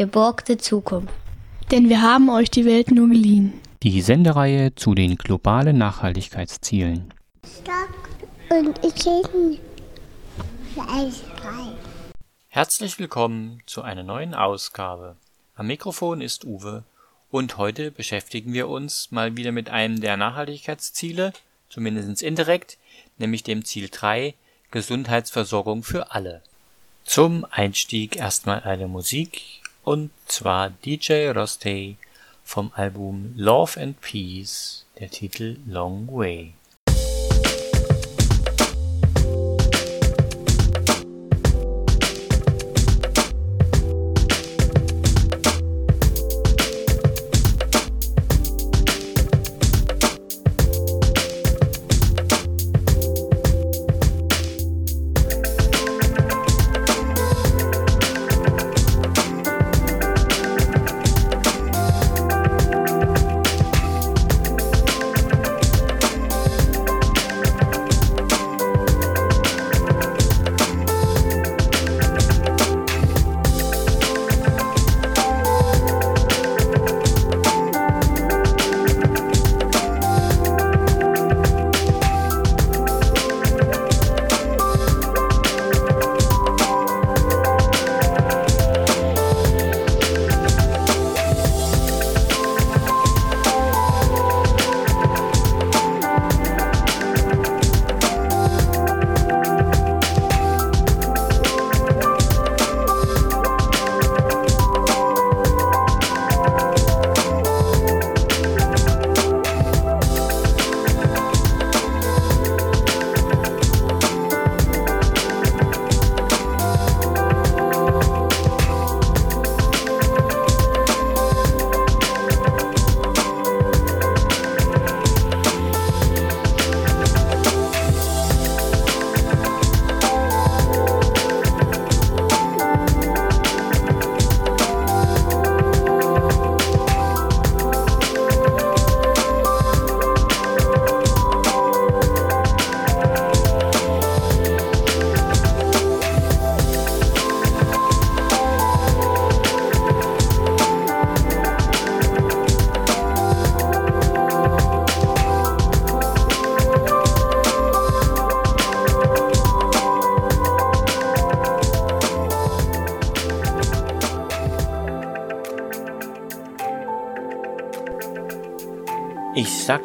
geborgte Zukunft. Denn wir haben euch die Welt nur geliehen. Die Sendereihe zu den globalen Nachhaltigkeitszielen. Stock und. Fleischfrei. Herzlich willkommen zu einer neuen Ausgabe. Am Mikrofon ist Uwe und heute beschäftigen wir uns mal wieder mit einem der Nachhaltigkeitsziele, zumindest indirekt, nämlich dem Ziel 3, Gesundheitsversorgung für alle. Zum Einstieg erstmal eine Musik und zwar DJ Rostey vom Album Love and Peace, der Titel Long Way.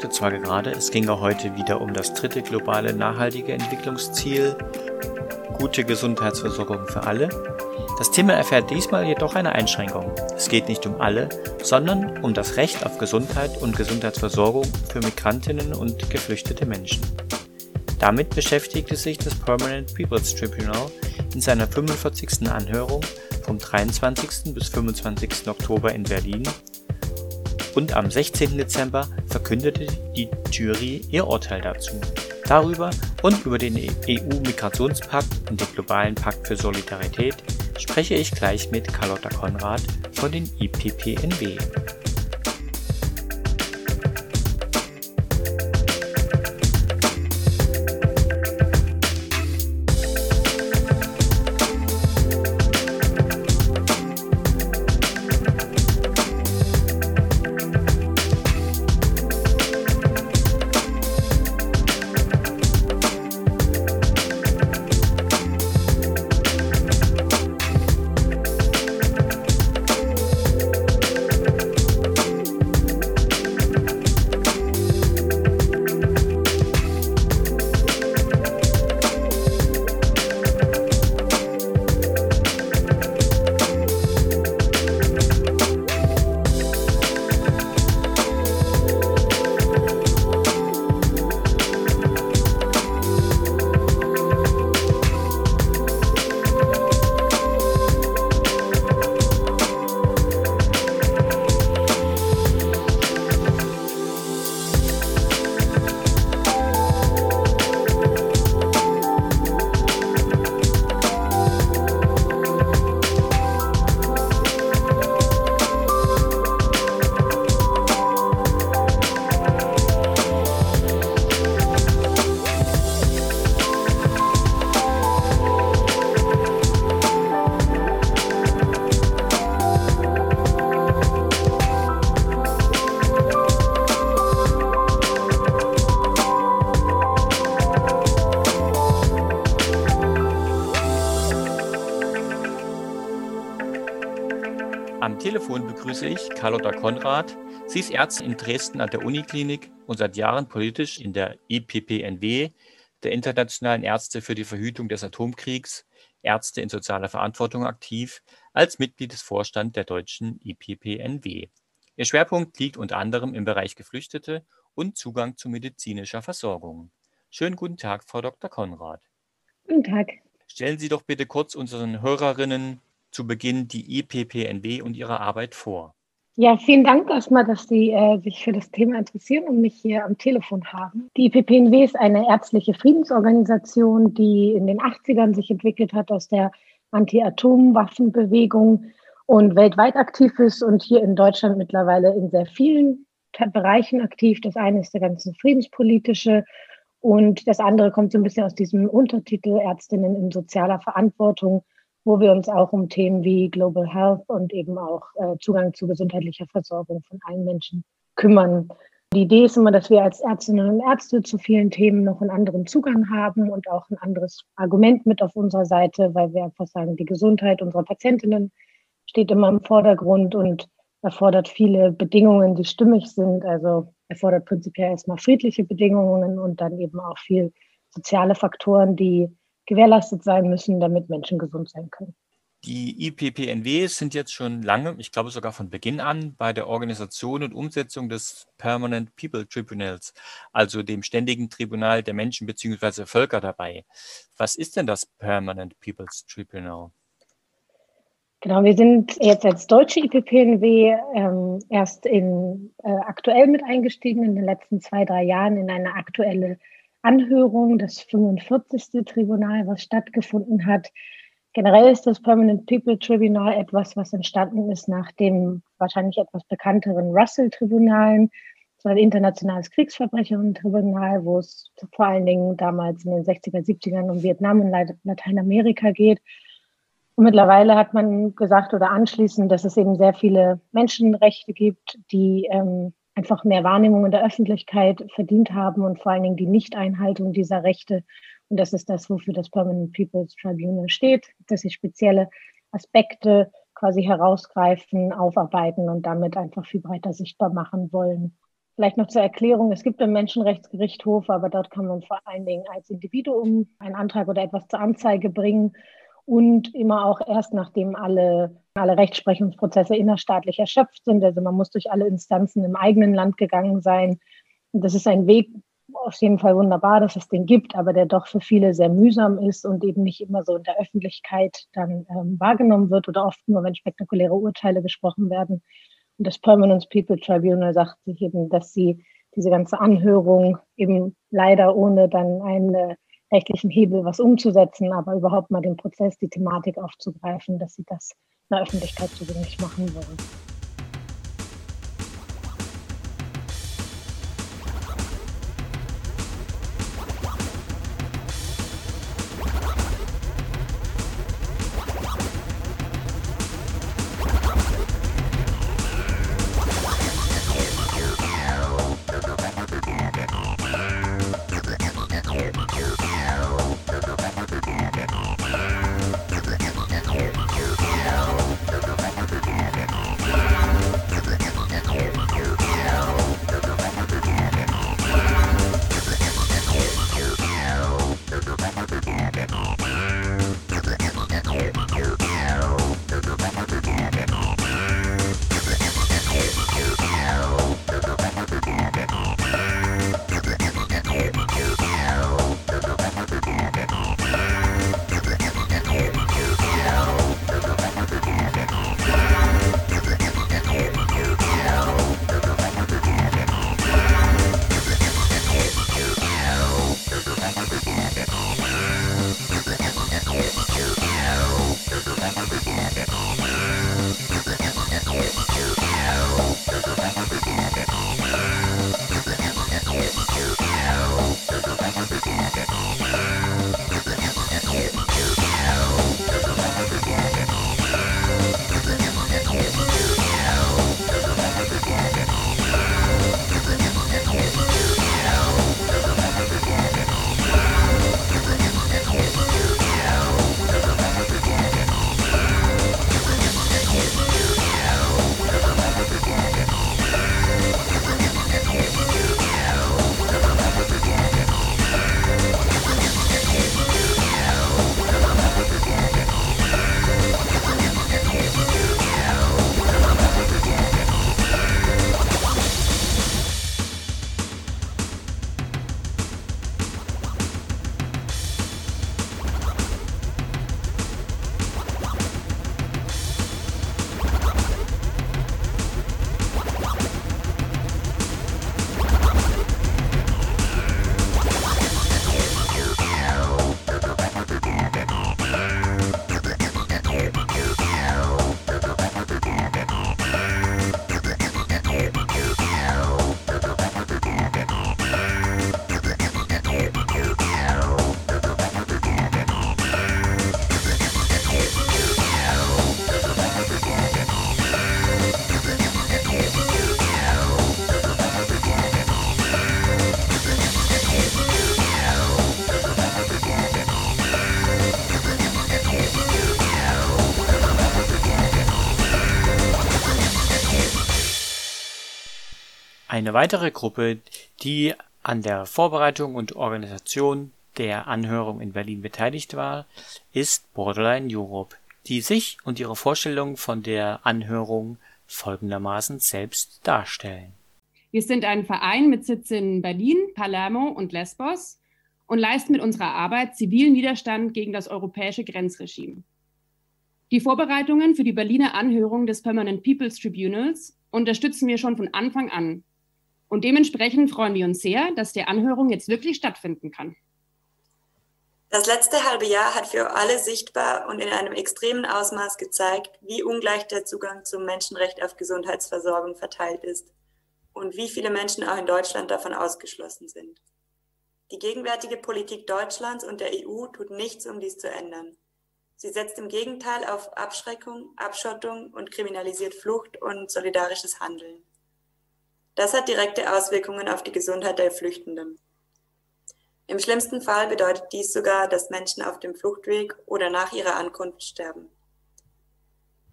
Sagte zwar gerade, es ginge heute wieder um das dritte globale nachhaltige Entwicklungsziel, gute Gesundheitsversorgung für alle. Das Thema erfährt diesmal jedoch eine Einschränkung. Es geht nicht um alle, sondern um das Recht auf Gesundheit und Gesundheitsversorgung für Migrantinnen und geflüchtete Menschen. Damit beschäftigte sich das Permanent People's Tribunal in seiner 45. Anhörung vom 23. bis 25. Oktober in Berlin und am 16. Dezember verkündete die Jury ihr Urteil dazu. Darüber und über den EU-Migrationspakt und den globalen Pakt für Solidarität spreche ich gleich mit Carlotta Konrad von den IPPNW. Begrüße ich Carlotta Konrad. Sie ist Ärztin in Dresden an der Uniklinik und seit Jahren politisch in der IPPNW, der Internationalen Ärzte für die Verhütung des Atomkriegs, Ärzte in sozialer Verantwortung aktiv, als Mitglied des Vorstands der deutschen IPPNW. Ihr Schwerpunkt liegt unter anderem im Bereich Geflüchtete und Zugang zu medizinischer Versorgung. Schönen guten Tag, Frau Dr. Konrad. Guten Tag. Stellen Sie doch bitte kurz unseren Hörerinnen zu Beginn die IPPNW und ihre Arbeit vor. Ja, vielen Dank erstmal, dass Sie äh, sich für das Thema interessieren und mich hier am Telefon haben. Die IPPNW ist eine ärztliche Friedensorganisation, die in den 80ern sich entwickelt hat aus der Anti-Atomwaffenbewegung und weltweit aktiv ist und hier in Deutschland mittlerweile in sehr vielen Bereichen aktiv. Das eine ist der ganze friedenspolitische und das andere kommt so ein bisschen aus diesem Untertitel Ärztinnen in sozialer Verantwortung wo wir uns auch um Themen wie Global Health und eben auch äh, Zugang zu gesundheitlicher Versorgung von allen Menschen kümmern. Die Idee ist immer, dass wir als Ärztinnen und Ärzte zu vielen Themen noch einen anderen Zugang haben und auch ein anderes Argument mit auf unserer Seite, weil wir einfach sagen, die Gesundheit unserer Patientinnen steht immer im Vordergrund und erfordert viele Bedingungen, die stimmig sind. Also erfordert prinzipiell erstmal friedliche Bedingungen und dann eben auch viel soziale Faktoren, die gewährleistet sein müssen, damit Menschen gesund sein können. Die IPPNW sind jetzt schon lange, ich glaube sogar von Beginn an, bei der Organisation und Umsetzung des Permanent People Tribunals, also dem ständigen Tribunal der Menschen bzw. Völker dabei. Was ist denn das Permanent People's Tribunal? Genau, wir sind jetzt als deutsche IPPNW ähm, erst in, äh, aktuell mit eingestiegen in den letzten zwei, drei Jahren in eine aktuelle Anhörung, das 45. Tribunal, was stattgefunden hat. Generell ist das Permanent People Tribunal etwas, was entstanden ist nach dem wahrscheinlich etwas bekannteren Russell-Tribunalen. Das war ein internationales Kriegsverbrecherinnen-Tribunal, wo es vor allen Dingen damals in den 60er, 70ern um Vietnam und Lateinamerika geht. Und mittlerweile hat man gesagt oder anschließend, dass es eben sehr viele Menschenrechte gibt, die ähm, einfach mehr Wahrnehmung in der Öffentlichkeit verdient haben und vor allen Dingen die Nichteinhaltung dieser Rechte. Und das ist das, wofür das Permanent People's Tribunal steht, dass sie spezielle Aspekte quasi herausgreifen, aufarbeiten und damit einfach viel breiter sichtbar machen wollen. Vielleicht noch zur Erklärung, es gibt einen Menschenrechtsgerichtshof, aber dort kann man vor allen Dingen als Individuum einen Antrag oder etwas zur Anzeige bringen und immer auch erst nachdem alle, alle Rechtsprechungsprozesse innerstaatlich erschöpft sind. Also man muss durch alle Instanzen im eigenen Land gegangen sein. Und das ist ein Weg, auf jeden Fall wunderbar, dass es den gibt, aber der doch für viele sehr mühsam ist und eben nicht immer so in der Öffentlichkeit dann ähm, wahrgenommen wird oder oft nur, wenn spektakuläre Urteile gesprochen werden. Und das Permanent People Tribunal sagt sich eben, dass sie diese ganze Anhörung eben leider ohne dann eine rechtlichen Hebel was umzusetzen, aber überhaupt mal den Prozess, die Thematik aufzugreifen, dass sie das in der Öffentlichkeit zugänglich machen wollen. Eine weitere Gruppe, die an der Vorbereitung und Organisation der Anhörung in Berlin beteiligt war, ist Borderline Europe, die sich und ihre Vorstellungen von der Anhörung folgendermaßen selbst darstellen. Wir sind ein Verein mit Sitz in Berlin, Palermo und Lesbos und leisten mit unserer Arbeit zivilen Widerstand gegen das europäische Grenzregime. Die Vorbereitungen für die Berliner Anhörung des Permanent People's Tribunals unterstützen wir schon von Anfang an. Und dementsprechend freuen wir uns sehr, dass die Anhörung jetzt wirklich stattfinden kann. Das letzte halbe Jahr hat für alle sichtbar und in einem extremen Ausmaß gezeigt, wie ungleich der Zugang zum Menschenrecht auf Gesundheitsversorgung verteilt ist und wie viele Menschen auch in Deutschland davon ausgeschlossen sind. Die gegenwärtige Politik Deutschlands und der EU tut nichts, um dies zu ändern. Sie setzt im Gegenteil auf Abschreckung, Abschottung und kriminalisiert Flucht und solidarisches Handeln. Das hat direkte Auswirkungen auf die Gesundheit der Flüchtenden. Im schlimmsten Fall bedeutet dies sogar, dass Menschen auf dem Fluchtweg oder nach ihrer Ankunft sterben.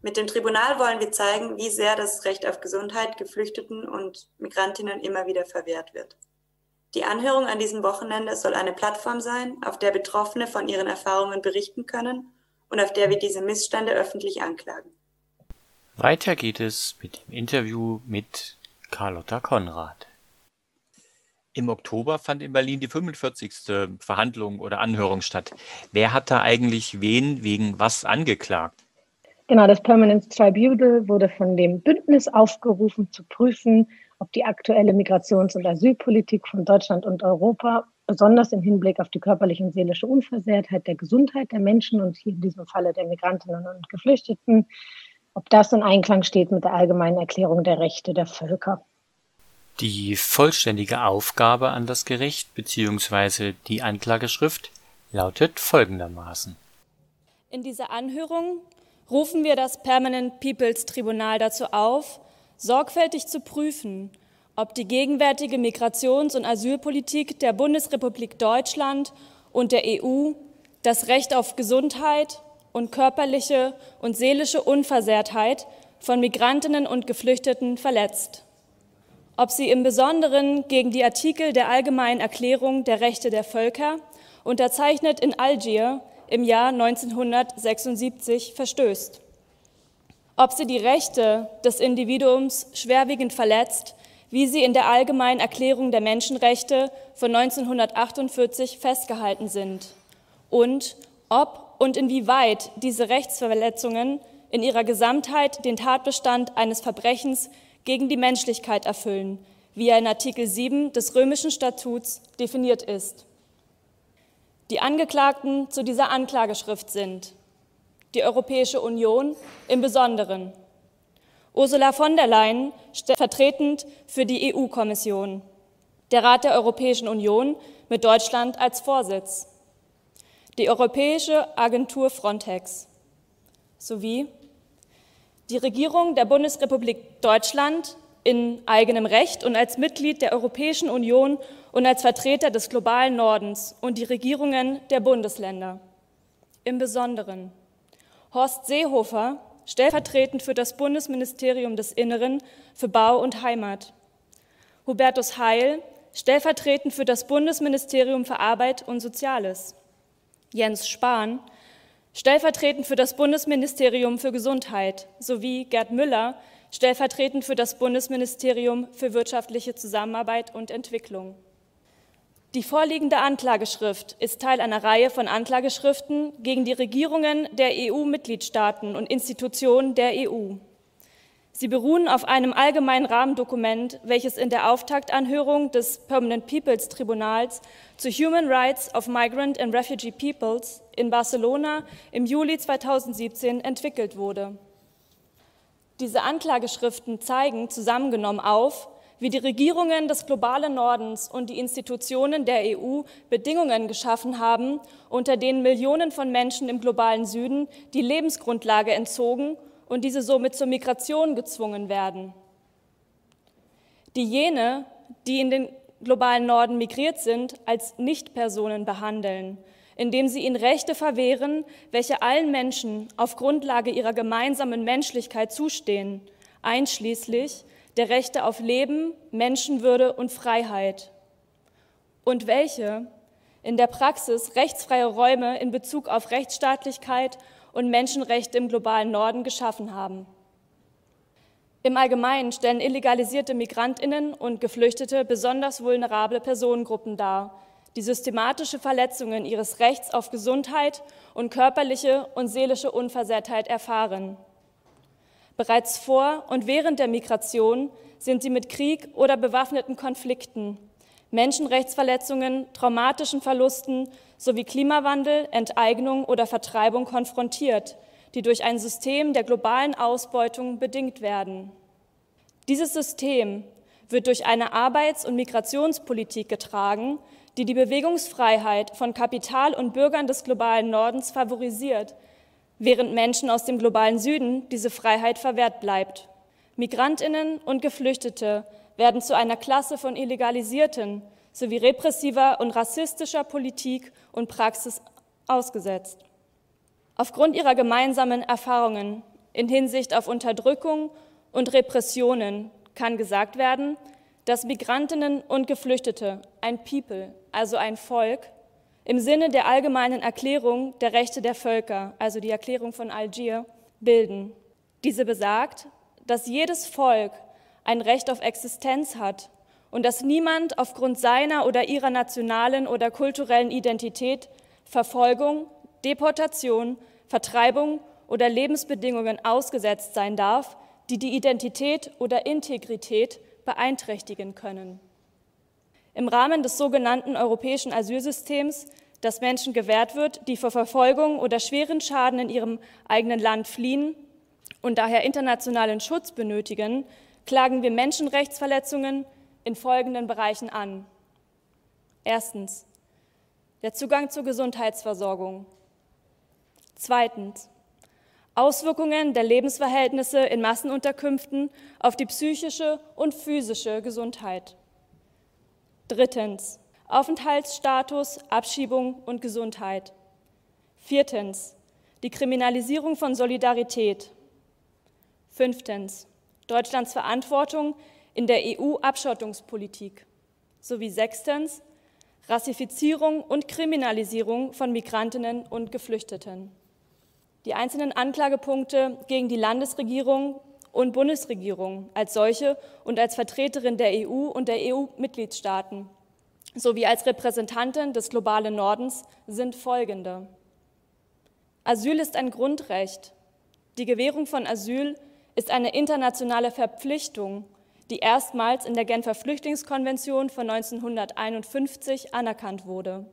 Mit dem Tribunal wollen wir zeigen, wie sehr das Recht auf Gesundheit Geflüchteten und Migrantinnen immer wieder verwehrt wird. Die Anhörung an diesem Wochenende soll eine Plattform sein, auf der Betroffene von ihren Erfahrungen berichten können und auf der wir diese Missstände öffentlich anklagen. Weiter geht es mit dem Interview mit Carlotta Konrad. Im Oktober fand in Berlin die 45. Verhandlung oder Anhörung statt. Wer hat da eigentlich wen wegen was angeklagt? Genau, das Permanent Tribunal wurde von dem Bündnis aufgerufen, zu prüfen, ob die aktuelle Migrations- und Asylpolitik von Deutschland und Europa besonders im Hinblick auf die körperliche und seelische Unversehrtheit der Gesundheit der Menschen und hier in diesem Falle der Migrantinnen und Geflüchteten, ob das in Einklang steht mit der allgemeinen Erklärung der Rechte der Völker. Die vollständige Aufgabe an das Gericht bzw. die Anklageschrift lautet folgendermaßen. In dieser Anhörung rufen wir das Permanent People's Tribunal dazu auf, sorgfältig zu prüfen, ob die gegenwärtige Migrations- und Asylpolitik der Bundesrepublik Deutschland und der EU das Recht auf Gesundheit und körperliche und seelische Unversehrtheit von Migrantinnen und Geflüchteten verletzt. Ob sie im Besonderen gegen die Artikel der Allgemeinen Erklärung der Rechte der Völker, unterzeichnet in Algier im Jahr 1976, verstößt. Ob sie die Rechte des Individuums schwerwiegend verletzt wie sie in der Allgemeinen Erklärung der Menschenrechte von 1948 festgehalten sind und ob und inwieweit diese Rechtsverletzungen in ihrer Gesamtheit den Tatbestand eines Verbrechens gegen die Menschlichkeit erfüllen, wie er in Artikel 7 des römischen Statuts definiert ist. Die Angeklagten zu dieser Anklageschrift sind die Europäische Union im Besonderen, Ursula von der Leyen vertretend für die EU-Kommission, der Rat der Europäischen Union mit Deutschland als Vorsitz, die Europäische Agentur Frontex sowie die Regierung der Bundesrepublik Deutschland in eigenem Recht und als Mitglied der Europäischen Union und als Vertreter des globalen Nordens und die Regierungen der Bundesländer. Im Besonderen Horst Seehofer, stellvertretend für das Bundesministerium des Inneren für Bau und Heimat. Hubertus Heil, stellvertretend für das Bundesministerium für Arbeit und Soziales. Jens Spahn, stellvertretend für das Bundesministerium für Gesundheit, sowie Gerd Müller, stellvertretend für das Bundesministerium für wirtschaftliche Zusammenarbeit und Entwicklung. Die vorliegende Anklageschrift ist Teil einer Reihe von Anklageschriften gegen die Regierungen der EU-Mitgliedstaaten und Institutionen der EU. Sie beruhen auf einem allgemeinen Rahmendokument, welches in der Auftaktanhörung des Permanent People's Tribunals zu Human Rights of Migrant and Refugee Peoples in Barcelona im Juli 2017 entwickelt wurde. Diese Anklageschriften zeigen zusammengenommen auf, wie die Regierungen des globalen Nordens und die Institutionen der EU Bedingungen geschaffen haben, unter denen Millionen von Menschen im globalen Süden die Lebensgrundlage entzogen und diese somit zur Migration gezwungen werden. Die jene, die in den globalen Norden migriert sind, als Nichtpersonen behandeln, indem sie ihnen Rechte verwehren, welche allen Menschen auf Grundlage ihrer gemeinsamen Menschlichkeit zustehen, einschließlich der Rechte auf Leben, Menschenwürde und Freiheit. Und welche in der Praxis rechtsfreie Räume in Bezug auf Rechtsstaatlichkeit und Menschenrechte im globalen Norden geschaffen haben. Im Allgemeinen stellen illegalisierte Migrantinnen und Geflüchtete besonders vulnerable Personengruppen dar, die systematische Verletzungen ihres Rechts auf Gesundheit und körperliche und seelische Unversehrtheit erfahren. Bereits vor und während der Migration sind sie mit Krieg oder bewaffneten Konflikten, Menschenrechtsverletzungen, traumatischen Verlusten sowie Klimawandel, Enteignung oder Vertreibung konfrontiert, die durch ein System der globalen Ausbeutung bedingt werden. Dieses System wird durch eine Arbeits- und Migrationspolitik getragen, die die Bewegungsfreiheit von Kapital und Bürgern des globalen Nordens favorisiert, während Menschen aus dem globalen Süden diese Freiheit verwehrt bleibt. Migrantinnen und Geflüchtete werden zu einer Klasse von illegalisierten sowie repressiver und rassistischer Politik und Praxis ausgesetzt. Aufgrund ihrer gemeinsamen Erfahrungen in Hinsicht auf Unterdrückung und Repressionen kann gesagt werden, dass Migrantinnen und Geflüchtete ein People, also ein Volk, im Sinne der allgemeinen Erklärung der Rechte der Völker, also die Erklärung von Algier, bilden. Diese besagt, dass jedes Volk ein Recht auf Existenz hat und dass niemand aufgrund seiner oder ihrer nationalen oder kulturellen Identität Verfolgung, Deportation, Vertreibung oder Lebensbedingungen ausgesetzt sein darf, die die Identität oder Integrität beeinträchtigen können. Im Rahmen des sogenannten europäischen Asylsystems, das Menschen gewährt wird, die vor Verfolgung oder schweren Schaden in ihrem eigenen Land fliehen und daher internationalen Schutz benötigen, klagen wir Menschenrechtsverletzungen in folgenden Bereichen an. Erstens der Zugang zur Gesundheitsversorgung. Zweitens Auswirkungen der Lebensverhältnisse in Massenunterkünften auf die psychische und physische Gesundheit. Drittens. Aufenthaltsstatus, Abschiebung und Gesundheit. Viertens. Die Kriminalisierung von Solidarität. Fünftens. Deutschlands Verantwortung in der EU-Abschottungspolitik. Sowie sechstens. Rassifizierung und Kriminalisierung von Migrantinnen und Geflüchteten. Die einzelnen Anklagepunkte gegen die Landesregierung und Bundesregierung als solche und als Vertreterin der EU und der EU-Mitgliedstaaten sowie als Repräsentantin des globalen Nordens sind folgende. Asyl ist ein Grundrecht. Die Gewährung von Asyl ist eine internationale Verpflichtung, die erstmals in der Genfer Flüchtlingskonvention von 1951 anerkannt wurde.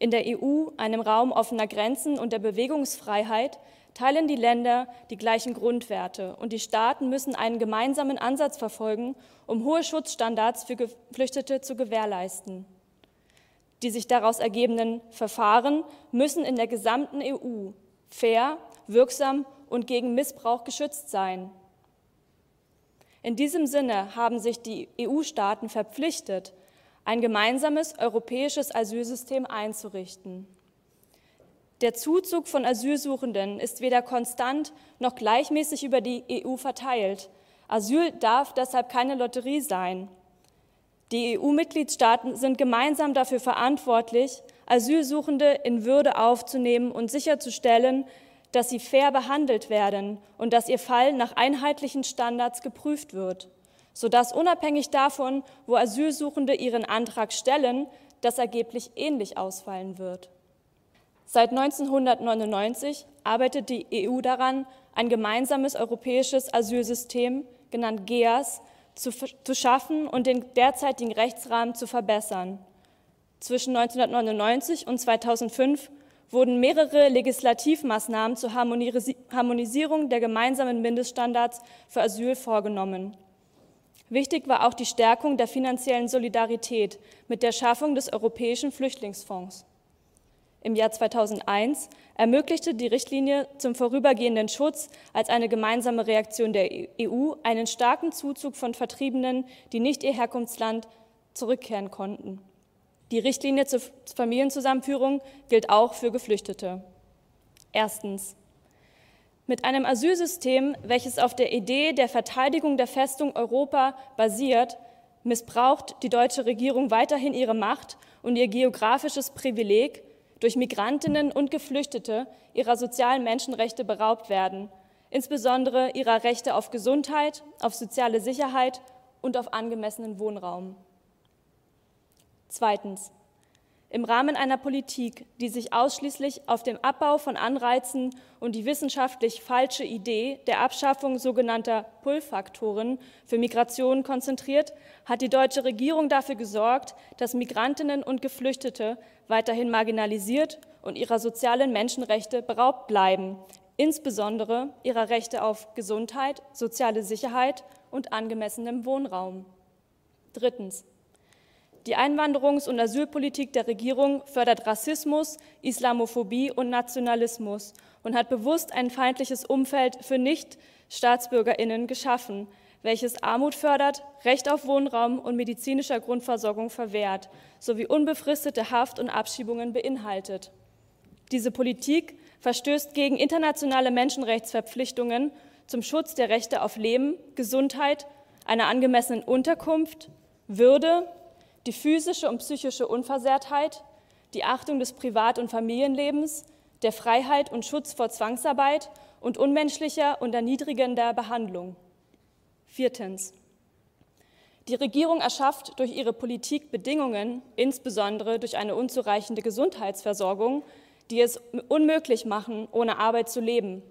In der EU, einem Raum offener Grenzen und der Bewegungsfreiheit, teilen die Länder die gleichen Grundwerte und die Staaten müssen einen gemeinsamen Ansatz verfolgen, um hohe Schutzstandards für Geflüchtete zu gewährleisten. Die sich daraus ergebenden Verfahren müssen in der gesamten EU fair, wirksam und gegen Missbrauch geschützt sein. In diesem Sinne haben sich die EU-Staaten verpflichtet, ein gemeinsames europäisches Asylsystem einzurichten. Der Zuzug von Asylsuchenden ist weder konstant noch gleichmäßig über die EU verteilt. Asyl darf deshalb keine Lotterie sein. Die EU-Mitgliedstaaten sind gemeinsam dafür verantwortlich, Asylsuchende in Würde aufzunehmen und sicherzustellen, dass sie fair behandelt werden und dass ihr Fall nach einheitlichen Standards geprüft wird sodass unabhängig davon, wo Asylsuchende ihren Antrag stellen, das ergeblich ähnlich ausfallen wird. Seit 1999 arbeitet die EU daran, ein gemeinsames europäisches Asylsystem, genannt GEAS, zu, zu schaffen und den derzeitigen Rechtsrahmen zu verbessern. Zwischen 1999 und 2005 wurden mehrere Legislativmaßnahmen zur Harmonisierung der gemeinsamen Mindeststandards für Asyl vorgenommen. Wichtig war auch die Stärkung der finanziellen Solidarität mit der Schaffung des Europäischen Flüchtlingsfonds. Im Jahr 2001 ermöglichte die Richtlinie zum vorübergehenden Schutz als eine gemeinsame Reaktion der EU einen starken Zuzug von Vertriebenen, die nicht ihr Herkunftsland zurückkehren konnten. Die Richtlinie zur Familienzusammenführung gilt auch für Geflüchtete. Erstens. Mit einem Asylsystem, welches auf der Idee der Verteidigung der Festung Europa basiert, missbraucht die deutsche Regierung weiterhin ihre Macht und ihr geografisches Privileg, durch Migrantinnen und Geflüchtete ihrer sozialen Menschenrechte beraubt werden, insbesondere ihrer Rechte auf Gesundheit, auf soziale Sicherheit und auf angemessenen Wohnraum. Zweitens. Im Rahmen einer Politik, die sich ausschließlich auf den Abbau von Anreizen und die wissenschaftlich falsche Idee der Abschaffung sogenannter Pull-Faktoren für Migration konzentriert, hat die deutsche Regierung dafür gesorgt, dass Migrantinnen und Geflüchtete weiterhin marginalisiert und ihrer sozialen Menschenrechte beraubt bleiben, insbesondere ihrer Rechte auf Gesundheit, soziale Sicherheit und angemessenem Wohnraum. Drittens. Die Einwanderungs- und Asylpolitik der Regierung fördert Rassismus, Islamophobie und Nationalismus und hat bewusst ein feindliches Umfeld für Nicht-Staatsbürgerinnen geschaffen, welches Armut fördert, Recht auf Wohnraum und medizinischer Grundversorgung verwehrt, sowie unbefristete Haft und Abschiebungen beinhaltet. Diese Politik verstößt gegen internationale Menschenrechtsverpflichtungen zum Schutz der Rechte auf Leben, Gesundheit, einer angemessenen Unterkunft, Würde, die physische und psychische Unversehrtheit, die Achtung des Privat- und Familienlebens, der Freiheit und Schutz vor Zwangsarbeit und unmenschlicher und erniedrigender Behandlung. Viertens. Die Regierung erschafft durch ihre Politik Bedingungen, insbesondere durch eine unzureichende Gesundheitsversorgung, die es unmöglich machen, ohne Arbeit zu leben.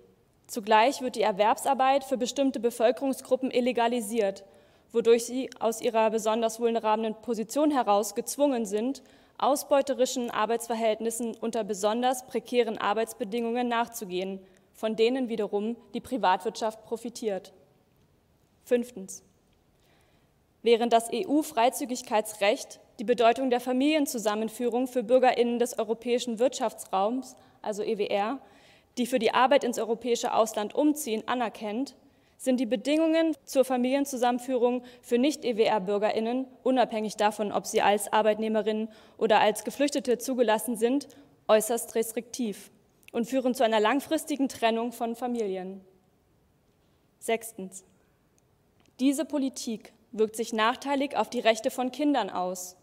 Zugleich wird die Erwerbsarbeit für bestimmte Bevölkerungsgruppen illegalisiert wodurch sie aus ihrer besonders vulnerablen Position heraus gezwungen sind, ausbeuterischen Arbeitsverhältnissen unter besonders prekären Arbeitsbedingungen nachzugehen, von denen wiederum die Privatwirtschaft profitiert. Fünftens. Während das EU-Freizügigkeitsrecht die Bedeutung der Familienzusammenführung für Bürgerinnen des europäischen Wirtschaftsraums, also EWR, die für die Arbeit ins europäische Ausland umziehen, anerkennt, sind die Bedingungen zur Familienzusammenführung für Nicht-EWR-Bürgerinnen, unabhängig davon, ob sie als Arbeitnehmerinnen oder als Geflüchtete zugelassen sind, äußerst restriktiv und führen zu einer langfristigen Trennung von Familien. Sechstens. Diese Politik wirkt sich nachteilig auf die Rechte von Kindern aus.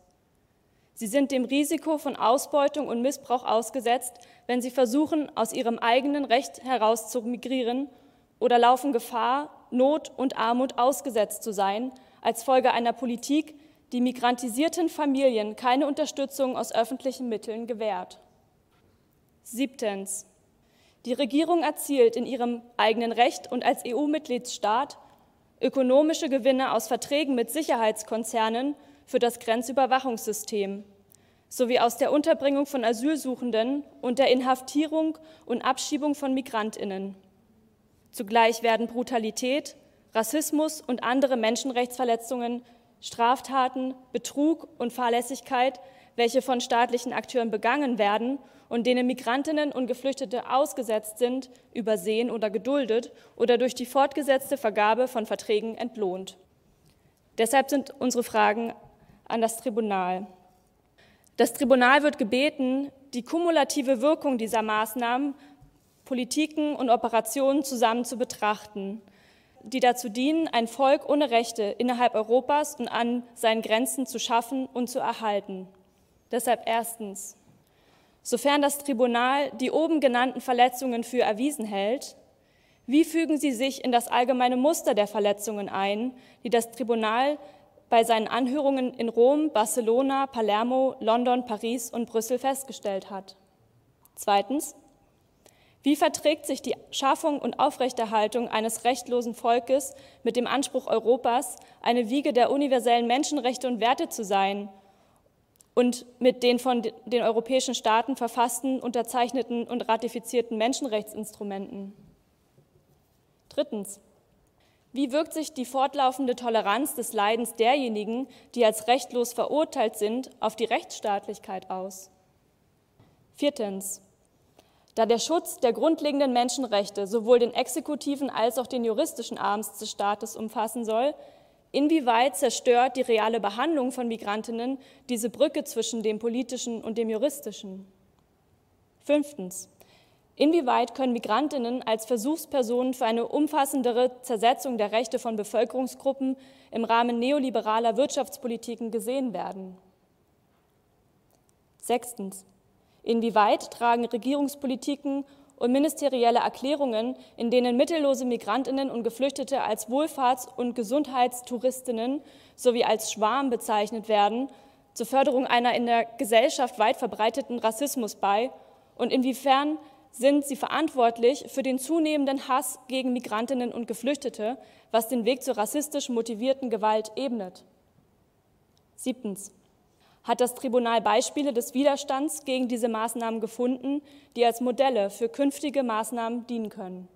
Sie sind dem Risiko von Ausbeutung und Missbrauch ausgesetzt, wenn sie versuchen, aus ihrem eigenen Recht heraus zu migrieren oder laufen Gefahr, Not und Armut ausgesetzt zu sein, als Folge einer Politik, die migrantisierten Familien keine Unterstützung aus öffentlichen Mitteln gewährt. Siebtens. Die Regierung erzielt in ihrem eigenen Recht und als EU-Mitgliedsstaat ökonomische Gewinne aus Verträgen mit Sicherheitskonzernen für das Grenzüberwachungssystem sowie aus der Unterbringung von Asylsuchenden und der Inhaftierung und Abschiebung von Migrantinnen. Zugleich werden Brutalität, Rassismus und andere Menschenrechtsverletzungen, Straftaten, Betrug und Fahrlässigkeit, welche von staatlichen Akteuren begangen werden und denen Migrantinnen und Geflüchtete ausgesetzt sind, übersehen oder geduldet oder durch die fortgesetzte Vergabe von Verträgen entlohnt. Deshalb sind unsere Fragen an das Tribunal. Das Tribunal wird gebeten, die kumulative Wirkung dieser Maßnahmen Politiken und Operationen zusammen zu betrachten, die dazu dienen, ein Volk ohne Rechte innerhalb Europas und an seinen Grenzen zu schaffen und zu erhalten. Deshalb erstens, sofern das Tribunal die oben genannten Verletzungen für erwiesen hält, wie fügen sie sich in das allgemeine Muster der Verletzungen ein, die das Tribunal bei seinen Anhörungen in Rom, Barcelona, Palermo, London, Paris und Brüssel festgestellt hat? Zweitens, wie verträgt sich die Schaffung und Aufrechterhaltung eines rechtlosen Volkes mit dem Anspruch Europas, eine Wiege der universellen Menschenrechte und Werte zu sein und mit den von den europäischen Staaten verfassten, unterzeichneten und ratifizierten Menschenrechtsinstrumenten? Drittens. Wie wirkt sich die fortlaufende Toleranz des Leidens derjenigen, die als rechtlos verurteilt sind, auf die Rechtsstaatlichkeit aus? Viertens da der Schutz der grundlegenden Menschenrechte sowohl den exekutiven als auch den juristischen Arm des Staates umfassen soll, inwieweit zerstört die reale Behandlung von Migrantinnen diese Brücke zwischen dem politischen und dem juristischen? Fünftens. Inwieweit können Migrantinnen als Versuchspersonen für eine umfassendere Zersetzung der Rechte von Bevölkerungsgruppen im Rahmen neoliberaler Wirtschaftspolitiken gesehen werden? Sechstens. Inwieweit tragen Regierungspolitiken und ministerielle Erklärungen, in denen mittellose Migrantinnen und Geflüchtete als Wohlfahrts- und Gesundheitstouristinnen sowie als Schwarm bezeichnet werden, zur Förderung einer in der Gesellschaft weit verbreiteten Rassismus bei und inwiefern sind sie verantwortlich für den zunehmenden Hass gegen Migrantinnen und Geflüchtete, was den Weg zur rassistisch motivierten Gewalt ebnet. Siebtens hat das Tribunal Beispiele des Widerstands gegen diese Maßnahmen gefunden, die als Modelle für künftige Maßnahmen dienen können.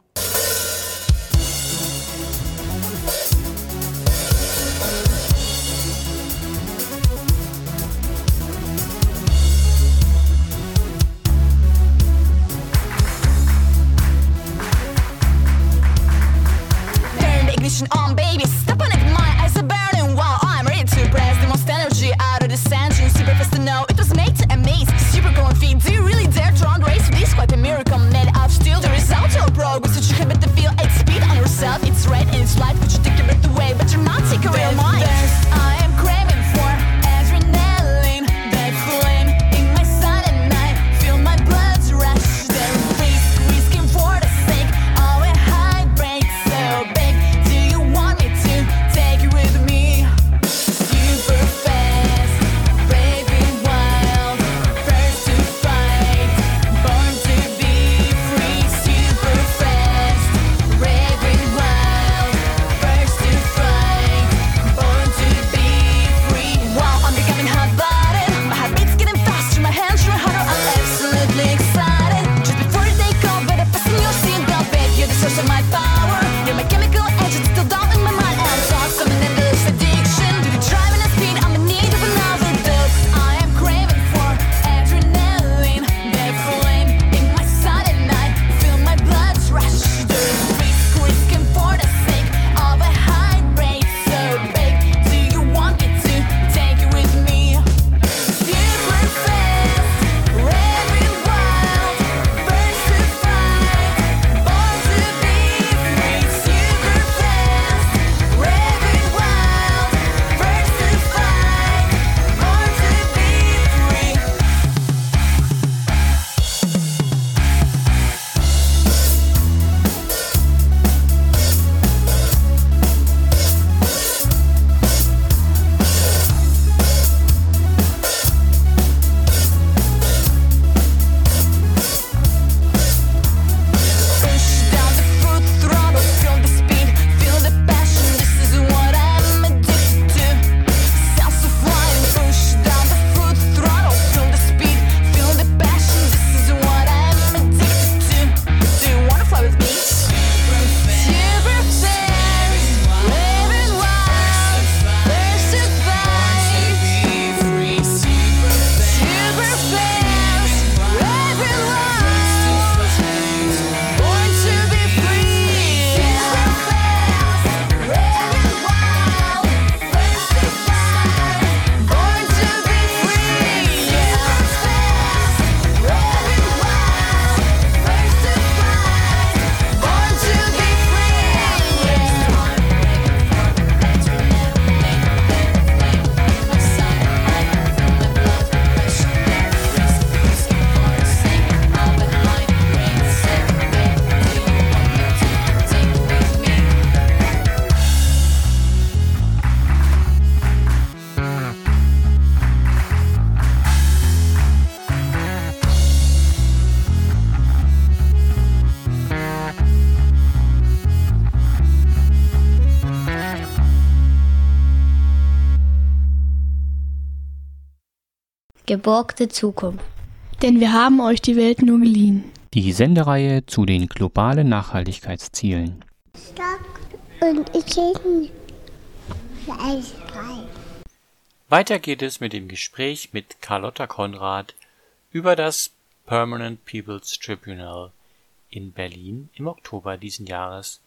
geborgte Zukunft. Denn wir haben euch die Welt nur geliehen. Die Sendereihe zu den globalen Nachhaltigkeitszielen. Stock und Weiter geht es mit dem Gespräch mit Carlotta Konrad über das Permanent People's Tribunal in Berlin im Oktober diesen Jahres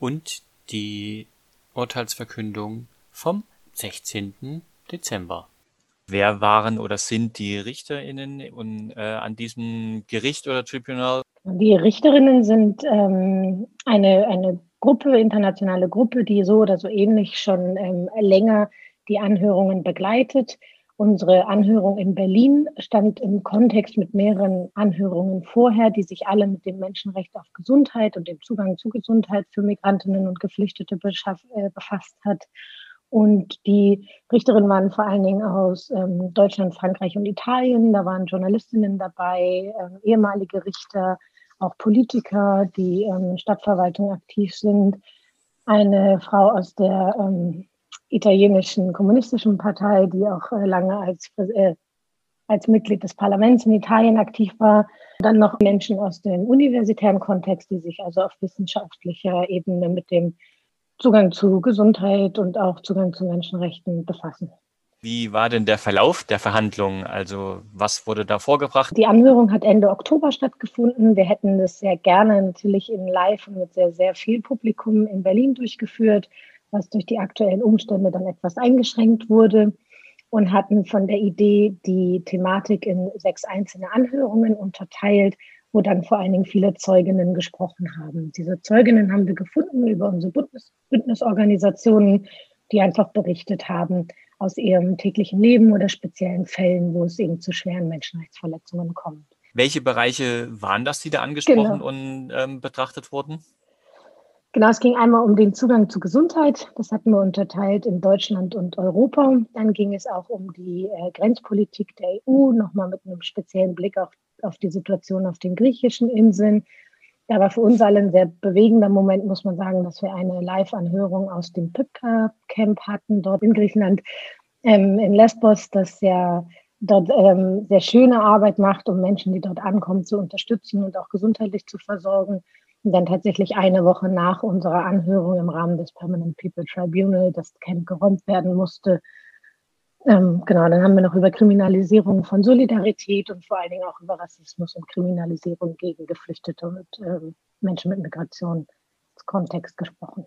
und die Urteilsverkündung vom 16. Dezember. Wer waren oder sind die RichterInnen und, äh, an diesem Gericht oder Tribunal? Die Richterinnen sind ähm, eine, eine Gruppe, internationale Gruppe, die so oder so ähnlich schon ähm, länger die Anhörungen begleitet. Unsere Anhörung in Berlin stand im Kontext mit mehreren Anhörungen vorher, die sich alle mit dem Menschenrecht auf Gesundheit und dem Zugang zu Gesundheit für Migrantinnen und Geflüchtete befass, äh, befasst hat. Und die Richterinnen waren vor allen Dingen aus ähm, Deutschland, Frankreich und Italien. Da waren Journalistinnen dabei, äh, ehemalige Richter, auch Politiker, die ähm, Stadtverwaltung aktiv sind. Eine Frau aus der ähm, italienischen kommunistischen Partei, die auch äh, lange als, äh, als Mitglied des Parlaments in Italien aktiv war. Dann noch Menschen aus dem universitären Kontext, die sich also auf wissenschaftlicher Ebene mit dem Zugang zu Gesundheit und auch Zugang zu Menschenrechten befassen. Wie war denn der Verlauf der Verhandlungen? Also was wurde da vorgebracht? Die Anhörung hat Ende Oktober stattgefunden. Wir hätten das sehr gerne natürlich in Live und mit sehr, sehr viel Publikum in Berlin durchgeführt, was durch die aktuellen Umstände dann etwas eingeschränkt wurde und hatten von der Idee die Thematik in sechs einzelne Anhörungen unterteilt, wo dann vor allen Dingen viele Zeuginnen gesprochen haben. Diese Zeuginnen haben wir gefunden über unsere Bündnis Bündnisorganisationen, die einfach berichtet haben aus ihrem täglichen Leben oder speziellen Fällen, wo es eben zu schweren Menschenrechtsverletzungen kommt. Welche Bereiche waren das, die da angesprochen genau. und ähm, betrachtet wurden? Genau, es ging einmal um den Zugang zu Gesundheit. Das hatten wir unterteilt in Deutschland und Europa. Dann ging es auch um die äh, Grenzpolitik der EU, nochmal mit einem speziellen Blick auf, auf die Situation auf den griechischen Inseln. Da war für uns alle ein sehr bewegender Moment, muss man sagen, dass wir eine Live-Anhörung aus dem Pipka-Camp hatten, dort in Griechenland, ähm, in Lesbos, das ja dort ähm, sehr schöne Arbeit macht, um Menschen, die dort ankommen, zu unterstützen und auch gesundheitlich zu versorgen und dann tatsächlich eine Woche nach unserer Anhörung im Rahmen des Permanent People Tribunal das Camp geräumt werden musste. Ähm, genau, dann haben wir noch über Kriminalisierung von Solidarität und vor allen Dingen auch über Rassismus und Kriminalisierung gegen Geflüchtete und ähm, Menschen mit Migrationskontext gesprochen.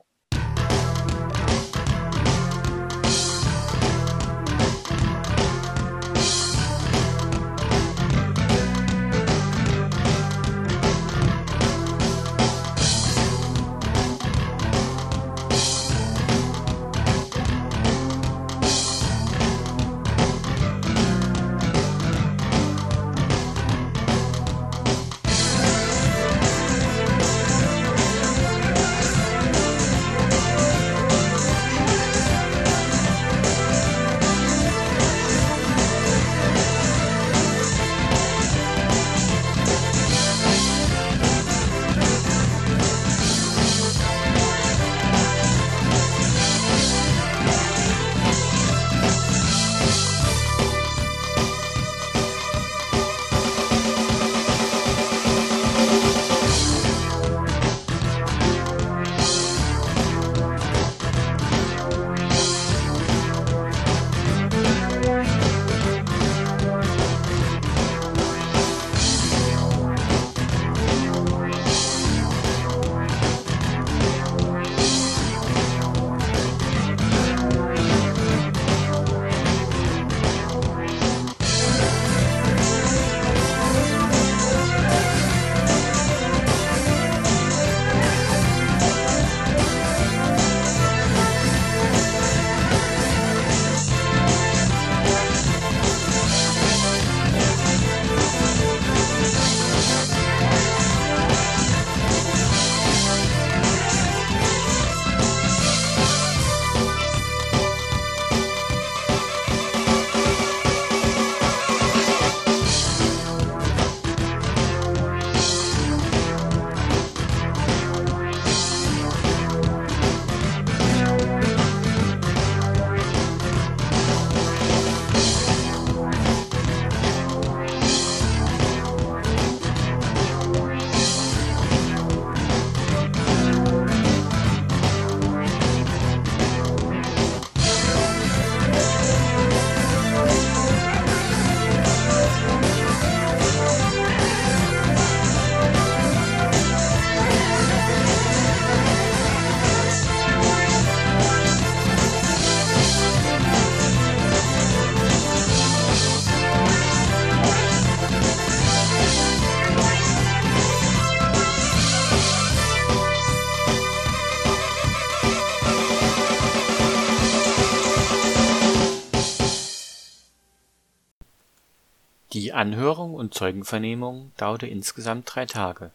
Die Anhörung und Zeugenvernehmung dauerte insgesamt drei Tage.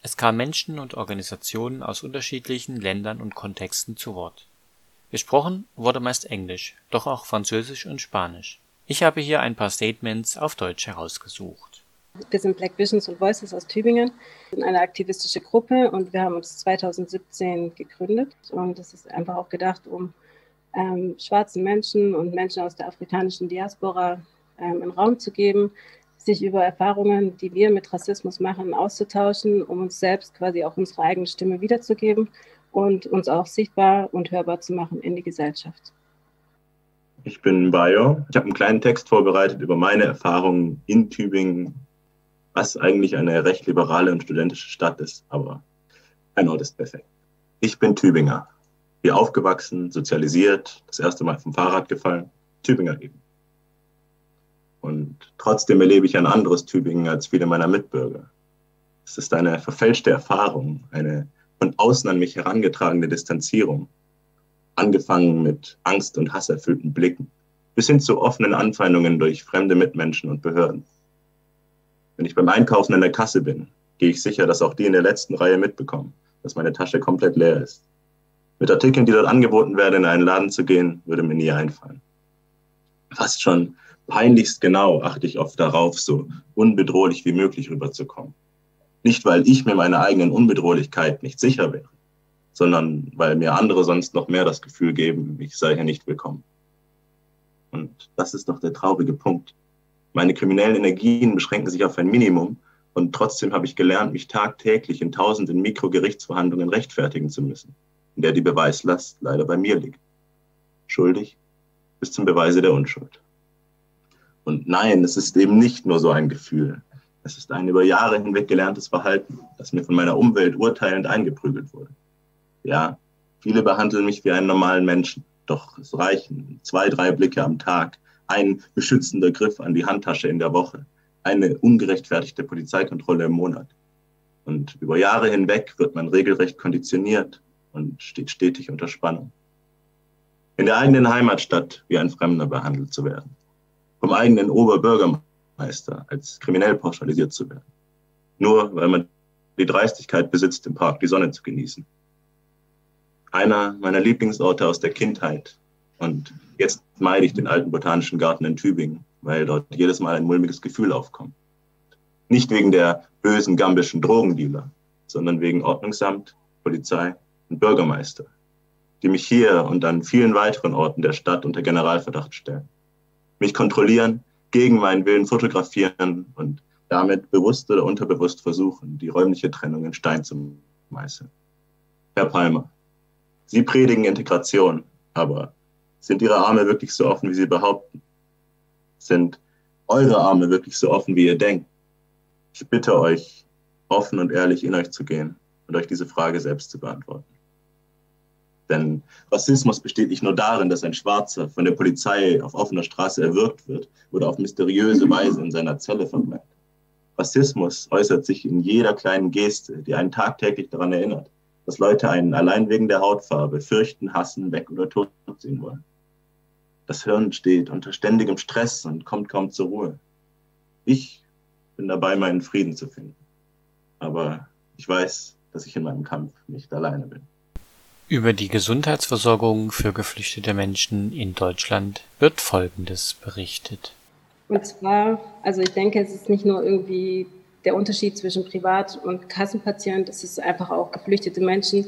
Es kamen Menschen und Organisationen aus unterschiedlichen Ländern und Kontexten zu Wort. Gesprochen wurde meist Englisch, doch auch Französisch und Spanisch. Ich habe hier ein paar Statements auf Deutsch herausgesucht. Wir sind Black Visions und Voices aus Tübingen, sind eine aktivistische Gruppe und wir haben uns 2017 gegründet und das ist einfach auch gedacht, um ähm, schwarzen Menschen und Menschen aus der afrikanischen Diaspora ähm, einen Raum zu geben, sich über Erfahrungen, die wir mit Rassismus machen, auszutauschen, um uns selbst quasi auch unsere eigene Stimme wiederzugeben und uns auch sichtbar und hörbar zu machen in die Gesellschaft. Ich bin Bayo. Ich habe einen kleinen Text vorbereitet über meine Erfahrungen in Tübingen, was eigentlich eine recht liberale und studentische Stadt ist, aber ein Ort ist perfekt. Ich bin Tübinger. Hier aufgewachsen, sozialisiert, das erste Mal vom Fahrrad gefallen, Tübinger eben. Und trotzdem erlebe ich ein anderes Tübingen als viele meiner Mitbürger. Es ist eine verfälschte Erfahrung, eine von außen an mich herangetragene Distanzierung, angefangen mit Angst und hasserfüllten Blicken, bis hin zu offenen Anfeindungen durch fremde Mitmenschen und Behörden. Wenn ich beim Einkaufen an der Kasse bin, gehe ich sicher, dass auch die in der letzten Reihe mitbekommen, dass meine Tasche komplett leer ist. Mit Artikeln, die dort angeboten werden, in einen Laden zu gehen, würde mir nie einfallen. Fast schon peinlichst genau achte ich oft darauf, so unbedrohlich wie möglich rüberzukommen. Nicht, weil ich mir meiner eigenen Unbedrohlichkeit nicht sicher wäre, sondern weil mir andere sonst noch mehr das Gefühl geben, ich sei hier nicht willkommen. Und das ist doch der traurige Punkt. Meine kriminellen Energien beschränken sich auf ein Minimum und trotzdem habe ich gelernt, mich tagtäglich in tausenden Mikrogerichtsverhandlungen rechtfertigen zu müssen, in der die Beweislast leider bei mir liegt. Schuldig bis zum Beweise der Unschuld. Und nein, es ist eben nicht nur so ein Gefühl. Es ist ein über Jahre hinweg gelerntes Verhalten, das mir von meiner Umwelt urteilend eingeprügelt wurde. Ja, viele behandeln mich wie einen normalen Menschen, doch es reichen zwei, drei Blicke am Tag, ein beschützender Griff an die Handtasche in der Woche, eine ungerechtfertigte Polizeikontrolle im Monat. Und über Jahre hinweg wird man regelrecht konditioniert und steht stetig unter Spannung. In der eigenen Heimatstadt wie ein Fremder behandelt zu werden vom eigenen Oberbürgermeister als kriminell pauschalisiert zu werden. Nur weil man die Dreistigkeit besitzt, im Park die Sonne zu genießen. Einer meiner Lieblingsorte aus der Kindheit. Und jetzt meide ich den alten botanischen Garten in Tübingen, weil dort jedes Mal ein mulmiges Gefühl aufkommt. Nicht wegen der bösen gambischen Drogendealer, sondern wegen Ordnungsamt, Polizei und Bürgermeister, die mich hier und an vielen weiteren Orten der Stadt unter Generalverdacht stellen mich kontrollieren, gegen meinen Willen fotografieren und damit bewusst oder unterbewusst versuchen, die räumliche Trennung in Stein zu meißeln. Herr Palmer, Sie predigen Integration, aber sind Ihre Arme wirklich so offen, wie Sie behaupten? Sind eure Arme wirklich so offen, wie ihr denkt? Ich bitte euch, offen und ehrlich in euch zu gehen und euch diese Frage selbst zu beantworten. Denn Rassismus besteht nicht nur darin, dass ein Schwarzer von der Polizei auf offener Straße erwürgt wird oder auf mysteriöse Weise in seiner Zelle verbleibt. Rassismus äußert sich in jeder kleinen Geste, die einen tagtäglich daran erinnert, dass Leute einen allein wegen der Hautfarbe fürchten, hassen, weg oder tot sehen wollen. Das Hirn steht unter ständigem Stress und kommt kaum zur Ruhe. Ich bin dabei, meinen Frieden zu finden. Aber ich weiß, dass ich in meinem Kampf nicht alleine bin. Über die Gesundheitsversorgung für geflüchtete Menschen in Deutschland wird Folgendes berichtet. Und zwar, also ich denke, es ist nicht nur irgendwie der Unterschied zwischen Privat- und Kassenpatient, es ist einfach auch geflüchtete Menschen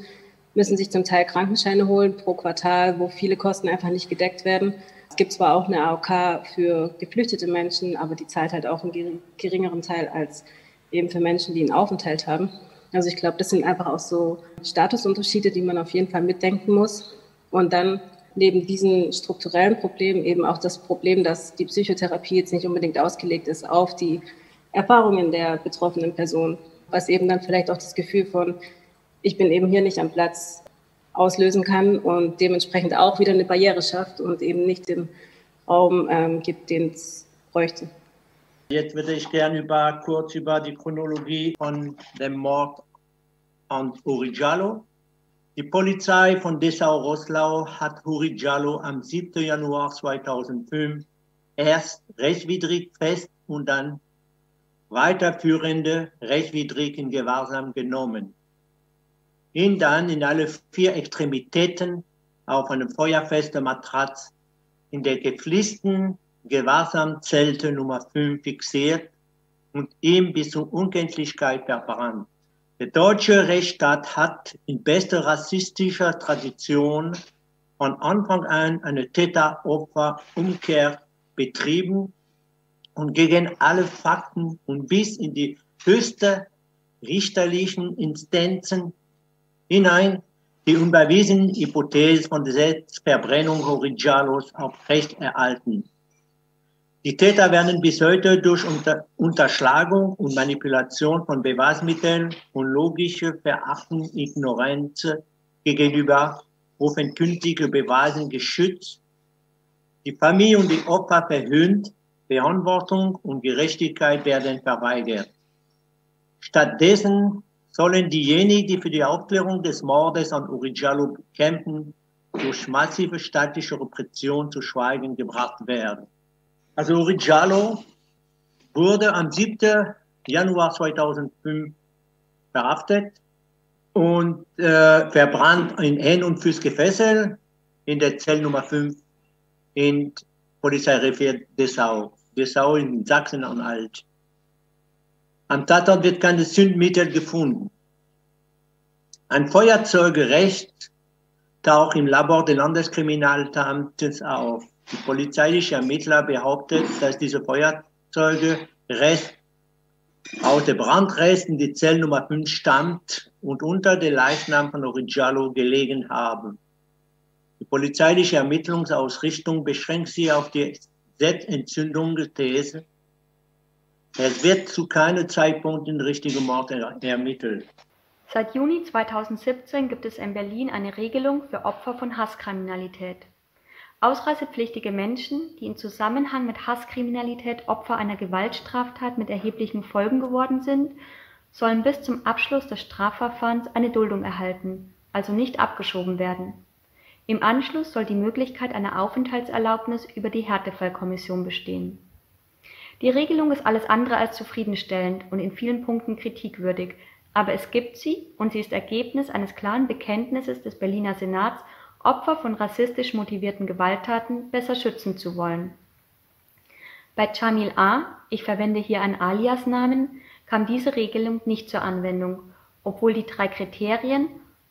müssen sich zum Teil Krankenscheine holen pro Quartal, wo viele Kosten einfach nicht gedeckt werden. Es gibt zwar auch eine AOK für geflüchtete Menschen, aber die zahlt halt auch einen geringeren Teil als eben für Menschen, die einen Aufenthalt haben. Also ich glaube, das sind einfach auch so Statusunterschiede, die man auf jeden Fall mitdenken muss. Und dann neben diesen strukturellen Problemen eben auch das Problem, dass die Psychotherapie jetzt nicht unbedingt ausgelegt ist auf die Erfahrungen der betroffenen Person, was eben dann vielleicht auch das Gefühl von, ich bin eben hier nicht am Platz auslösen kann und dementsprechend auch wieder eine Barriere schafft und eben nicht den Raum ähm, gibt, den es bräuchte. Jetzt würde ich gerne über, kurz über die Chronologie von dem Mord an Uri Jallo. Die Polizei von Dessau-Rosslau hat Uri Jallo am 7. Januar 2005 erst rechtswidrig fest und dann weiterführende rechtswidrigen Gewahrsam genommen. Ihn dann in alle vier Extremitäten auf einem feuerfesten Matratz in der gefließten Gewahrsamzelte Nummer 5 fixiert und ihm bis zur Unkenntlichkeit verbrannt. Der deutsche Rechtsstaat hat in bester rassistischer Tradition von Anfang an eine Täter-Opfer-Umkehr betrieben und gegen alle Fakten und bis in die höchste richterlichen Instanzen hinein die unbewiesenen Hypothese von der Selbstverbrennung Horigialos aufrecht erhalten. Die Täter werden bis heute durch Unter Unterschlagung und Manipulation von Beweismitteln und logische Verachtung, Ignoranz gegenüber offenkundige Beweisen geschützt, die Familie und die Opfer verhöhnt, Verantwortung und Gerechtigkeit werden verweigert. Stattdessen sollen diejenigen, die für die Aufklärung des Mordes an Urigallo kämpfen, durch massive staatliche Repression zu Schweigen gebracht werden. Also Urigallo wurde am 7. Januar 2005 verhaftet und äh, verbrannt in Händen und Füße gefesselt in der Zelle Nummer 5 in Polizeirevier Dessau. Dessau in Sachsen-Anhalt. Am Tatort wird keine Zündmittel gefunden. Ein Feuerzeugerecht taucht im Labor des Landeskriminalamtes auf. Die polizeiliche Ermittler behauptet, dass diese Feuerzeuge Rest aus der Brandrest in die Zellnummer 5 stammt und unter der Leichnam von Origiallo gelegen haben. Die polizeiliche Ermittlungsausrichtung beschränkt sich auf die Selbstentzündung These. Es wird zu keinem Zeitpunkt den richtigen Mord ermittelt. Seit Juni 2017 gibt es in Berlin eine Regelung für Opfer von Hasskriminalität. Ausreisepflichtige Menschen, die in Zusammenhang mit Hasskriminalität Opfer einer Gewaltstraftat mit erheblichen Folgen geworden sind, sollen bis zum Abschluss des Strafverfahrens eine Duldung erhalten, also nicht abgeschoben werden. Im Anschluss soll die Möglichkeit einer Aufenthaltserlaubnis über die Härtefallkommission bestehen. Die Regelung ist alles andere als zufriedenstellend und in vielen Punkten kritikwürdig, aber es gibt sie und sie ist Ergebnis eines klaren Bekenntnisses des Berliner Senats, Opfer von rassistisch motivierten Gewalttaten besser schützen zu wollen. Bei Jamil A., ich verwende hier einen Alias-Namen, kam diese Regelung nicht zur Anwendung, obwohl die drei Kriterien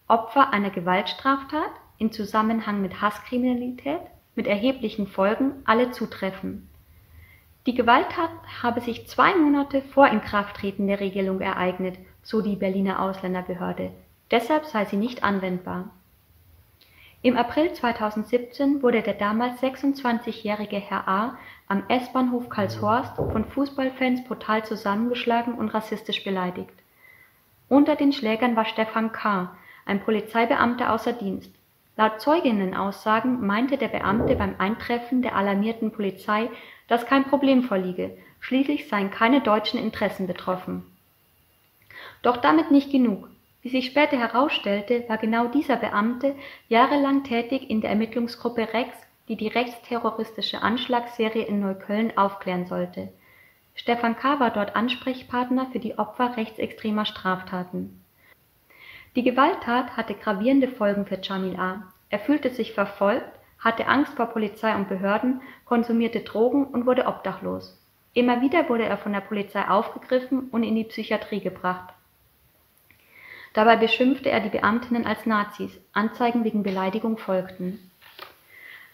Opfer einer Gewaltstraftat, in Zusammenhang mit Hasskriminalität mit erheblichen Folgen alle zutreffen. Die Gewalttat habe sich zwei Monate vor Inkrafttreten der Regelung ereignet, so die Berliner Ausländerbehörde. Deshalb sei sie nicht anwendbar. Im April 2017 wurde der damals 26-jährige Herr A. am S-Bahnhof Karlshorst von Fußballfans brutal zusammengeschlagen und rassistisch beleidigt. Unter den Schlägern war Stefan K., ein Polizeibeamter außer Dienst. Laut Zeuginnenaussagen meinte der Beamte beim Eintreffen der alarmierten Polizei, dass kein Problem vorliege, schließlich seien keine deutschen Interessen betroffen. Doch damit nicht genug. Wie sich später herausstellte, war genau dieser Beamte jahrelang tätig in der Ermittlungsgruppe Rex, die die rechtsterroristische Anschlagsserie in Neukölln aufklären sollte. Stefan K. war dort Ansprechpartner für die Opfer rechtsextremer Straftaten. Die Gewalttat hatte gravierende Folgen für Jamil A. Er fühlte sich verfolgt, hatte Angst vor Polizei und Behörden, konsumierte Drogen und wurde obdachlos. Immer wieder wurde er von der Polizei aufgegriffen und in die Psychiatrie gebracht. Dabei beschimpfte er die Beamtinnen als Nazis. Anzeigen wegen Beleidigung folgten.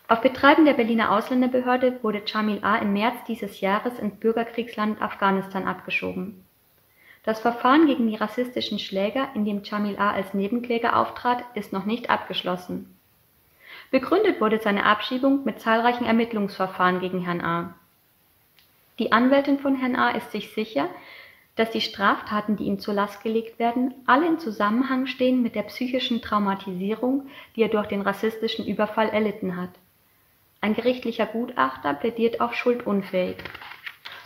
Auf Betreiben der Berliner Ausländerbehörde wurde Jamil A. im März dieses Jahres ins Bürgerkriegsland Afghanistan abgeschoben. Das Verfahren gegen die rassistischen Schläger, in dem Jamil A. als Nebenkläger auftrat, ist noch nicht abgeschlossen. Begründet wurde seine Abschiebung mit zahlreichen Ermittlungsverfahren gegen Herrn A. Die Anwältin von Herrn A. ist sich sicher, dass die Straftaten, die ihm zur Last gelegt werden, alle in Zusammenhang stehen mit der psychischen Traumatisierung, die er durch den rassistischen Überfall erlitten hat. Ein gerichtlicher Gutachter plädiert auf schuldunfähig.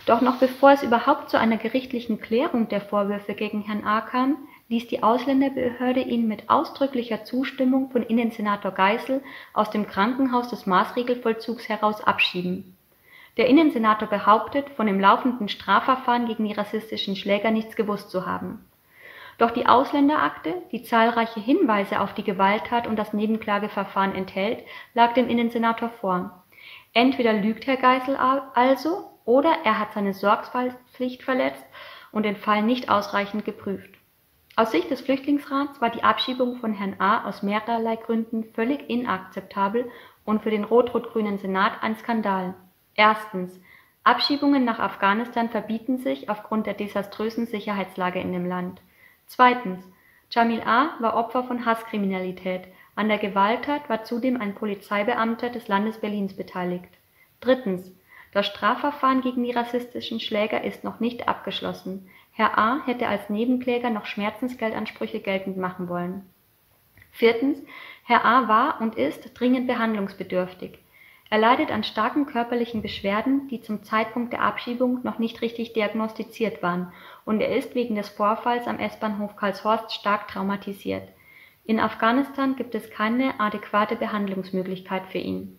Doch noch bevor es überhaupt zu einer gerichtlichen Klärung der Vorwürfe gegen Herrn A. kam, ließ die Ausländerbehörde ihn mit ausdrücklicher Zustimmung von Innensenator Geisel aus dem Krankenhaus des Maßregelvollzugs heraus abschieben. Der Innensenator behauptet, von dem laufenden Strafverfahren gegen die rassistischen Schläger nichts gewusst zu haben. Doch die Ausländerakte, die zahlreiche Hinweise auf die Gewalttat und das Nebenklageverfahren enthält, lag dem Innensenator vor. Entweder lügt Herr Geisel also oder er hat seine Sorgfaltspflicht verletzt und den Fall nicht ausreichend geprüft. Aus Sicht des Flüchtlingsrats war die Abschiebung von Herrn A. aus mehrerlei Gründen völlig inakzeptabel und für den rot-rot-grünen Senat ein Skandal. Erstens. Abschiebungen nach Afghanistan verbieten sich aufgrund der desaströsen Sicherheitslage in dem Land. Zweitens. Jamil A. war Opfer von Hasskriminalität. An der Gewalttat war zudem ein Polizeibeamter des Landes Berlins beteiligt. Drittens. Das Strafverfahren gegen die rassistischen Schläger ist noch nicht abgeschlossen. Herr A. hätte als Nebenkläger noch Schmerzensgeldansprüche geltend machen wollen. Viertens. Herr A. war und ist dringend behandlungsbedürftig. Er leidet an starken körperlichen Beschwerden, die zum Zeitpunkt der Abschiebung noch nicht richtig diagnostiziert waren, und er ist wegen des Vorfalls am S-Bahnhof Karlshorst stark traumatisiert. In Afghanistan gibt es keine adäquate Behandlungsmöglichkeit für ihn.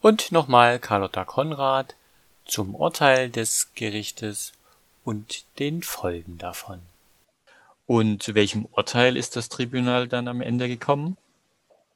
Und nochmal Carlotta Konrad zum Urteil des Gerichtes und den Folgen davon. Und zu welchem Urteil ist das Tribunal dann am Ende gekommen?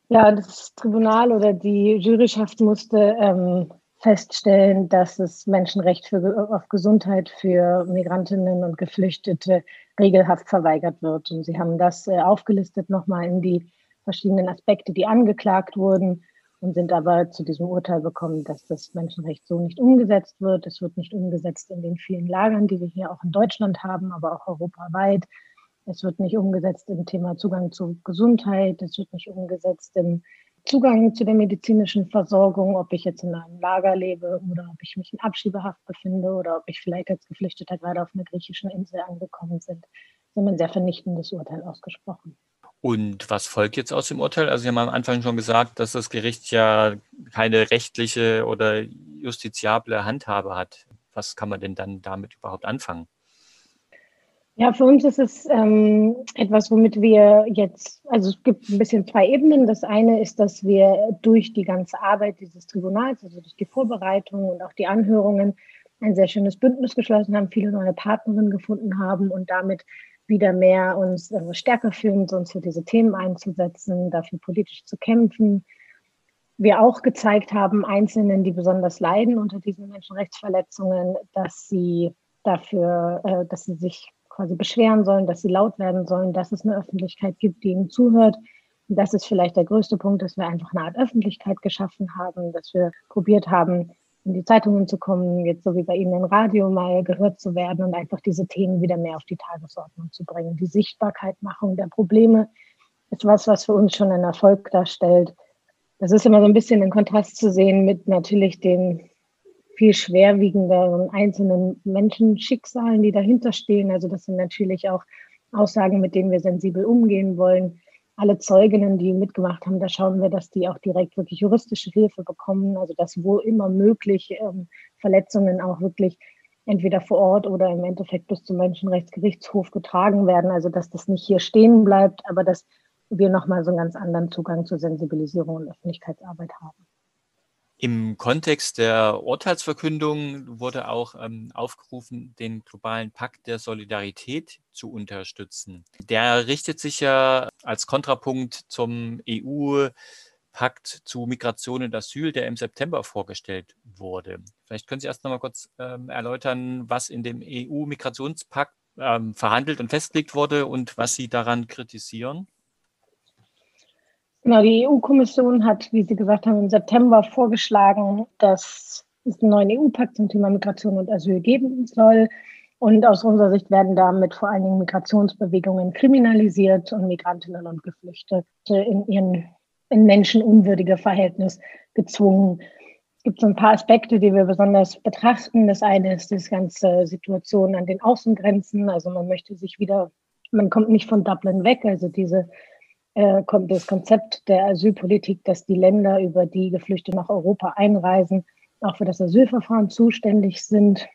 Ja, das Tribunal oder die Juryschaft musste ähm, feststellen, dass das Menschenrecht für, auf Gesundheit für Migrantinnen und Geflüchtete regelhaft verweigert wird. Und sie haben das äh, aufgelistet nochmal in die verschiedenen Aspekte, die angeklagt wurden und sind aber zu diesem Urteil gekommen, dass das Menschenrecht so nicht umgesetzt wird. Es wird nicht umgesetzt in den vielen Lagern, die wir hier auch in Deutschland haben, aber auch europaweit. Es wird nicht umgesetzt im Thema Zugang zu Gesundheit. Es wird nicht umgesetzt im Zugang zu der medizinischen Versorgung, ob ich jetzt in einem Lager lebe oder ob ich mich in Abschiebehaft befinde oder ob ich vielleicht als Geflüchteter gerade auf einer griechischen Insel angekommen sind. Sie haben ein sehr vernichtendes Urteil ausgesprochen. Und was folgt jetzt aus dem Urteil? Also Sie haben am Anfang schon gesagt, dass das Gericht ja keine rechtliche oder justiziable Handhabe hat. Was kann man denn dann damit überhaupt anfangen? Ja, für uns ist es ähm, etwas, womit wir jetzt, also es gibt ein bisschen zwei Ebenen. Das eine ist, dass wir durch die ganze Arbeit dieses Tribunals, also durch die Vorbereitung und auch die Anhörungen, ein sehr schönes Bündnis geschlossen haben, viele neue Partnerinnen gefunden haben und damit wieder mehr uns äh, stärker fühlen, uns für diese Themen einzusetzen, dafür politisch zu kämpfen. Wir auch gezeigt haben, Einzelnen, die besonders leiden unter diesen Menschenrechtsverletzungen, dass sie dafür, äh, dass sie sich quasi beschweren sollen, dass sie laut werden sollen, dass es eine Öffentlichkeit gibt, die ihnen zuhört. Und das ist vielleicht der größte Punkt, dass wir einfach eine Art Öffentlichkeit geschaffen haben, dass wir probiert haben, in die Zeitungen zu kommen, jetzt so wie bei Ihnen im Radio mal gehört zu werden und einfach diese Themen wieder mehr auf die Tagesordnung zu bringen. Die Sichtbarkeitmachung der Probleme ist was, was für uns schon einen Erfolg darstellt. Das ist immer so ein bisschen in Kontrast zu sehen mit natürlich den viel schwerwiegenderen einzelnen Menschenschicksalen, die dahinter stehen. Also das sind natürlich auch Aussagen, mit denen wir sensibel umgehen wollen. Alle Zeuginnen, die mitgemacht haben, da schauen wir, dass die auch direkt wirklich juristische Hilfe bekommen. Also dass wo immer möglich ähm, Verletzungen auch wirklich entweder vor Ort oder im Endeffekt bis zum Menschenrechtsgerichtshof getragen werden. Also dass das nicht hier stehen bleibt, aber dass wir nochmal so einen ganz anderen Zugang zur Sensibilisierung und Öffentlichkeitsarbeit haben. Im Kontext der Urteilsverkündung wurde auch ähm, aufgerufen, den globalen Pakt der Solidarität zu unterstützen. Der richtet sich ja als Kontrapunkt zum EU-Pakt zu Migration und Asyl, der im September vorgestellt wurde. Vielleicht können Sie erst noch mal kurz ähm, erläutern, was in dem EU-Migrationspakt ähm, verhandelt und festgelegt wurde und was Sie daran kritisieren. Genau, die EU-Kommission hat, wie Sie gesagt haben, im September vorgeschlagen, dass es einen neuen EU-Pakt zum Thema Migration und Asyl geben soll. Und aus unserer Sicht werden damit vor allen Dingen Migrationsbewegungen kriminalisiert und Migrantinnen und Geflüchtete in ihren in menschenunwürdige Verhältnis gezwungen. Es gibt so ein paar Aspekte, die wir besonders betrachten. Das eine ist die ganze Situation an den Außengrenzen. Also man möchte sich wieder, man kommt nicht von Dublin weg. Also diese kommt das Konzept der Asylpolitik, dass die Länder, über die Geflüchtete nach Europa einreisen, auch für das Asylverfahren zuständig sind.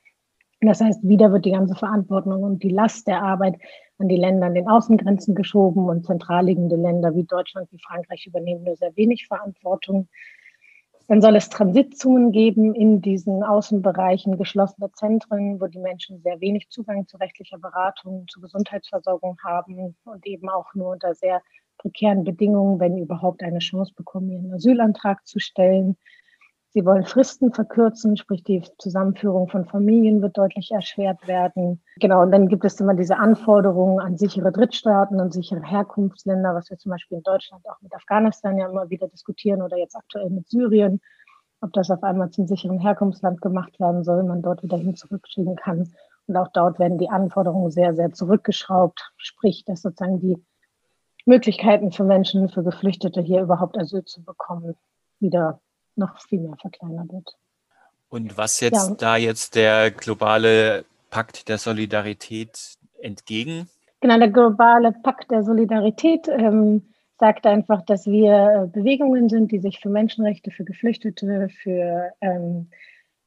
Das heißt, wieder wird die ganze Verantwortung und die Last der Arbeit an die Länder an den Außengrenzen geschoben und zentral liegende Länder wie Deutschland, wie Frankreich übernehmen nur sehr wenig Verantwortung. Dann soll es Transitzonen geben in diesen Außenbereichen, geschlossene Zentren, wo die Menschen sehr wenig Zugang zu rechtlicher Beratung, zu Gesundheitsversorgung haben und eben auch nur unter sehr prekären Bedingungen, wenn überhaupt eine Chance bekommen, ihren Asylantrag zu stellen. Sie wollen Fristen verkürzen, sprich die Zusammenführung von Familien wird deutlich erschwert werden. Genau, und dann gibt es immer diese Anforderungen an sichere Drittstaaten und sichere Herkunftsländer, was wir zum Beispiel in Deutschland auch mit Afghanistan ja immer wieder diskutieren oder jetzt aktuell mit Syrien, ob das auf einmal zum sicheren Herkunftsland gemacht werden soll, man dort wieder hin zurückschicken kann. Und auch dort werden die Anforderungen sehr, sehr zurückgeschraubt, sprich, dass sozusagen die Möglichkeiten für Menschen, für Geflüchtete hier überhaupt Asyl zu bekommen, wieder noch viel mehr verkleinert wird. Und was jetzt ja. da jetzt der globale Pakt der Solidarität entgegen? Genau, der globale Pakt der Solidarität ähm, sagt einfach, dass wir äh, Bewegungen sind, die sich für Menschenrechte, für Geflüchtete, für ähm,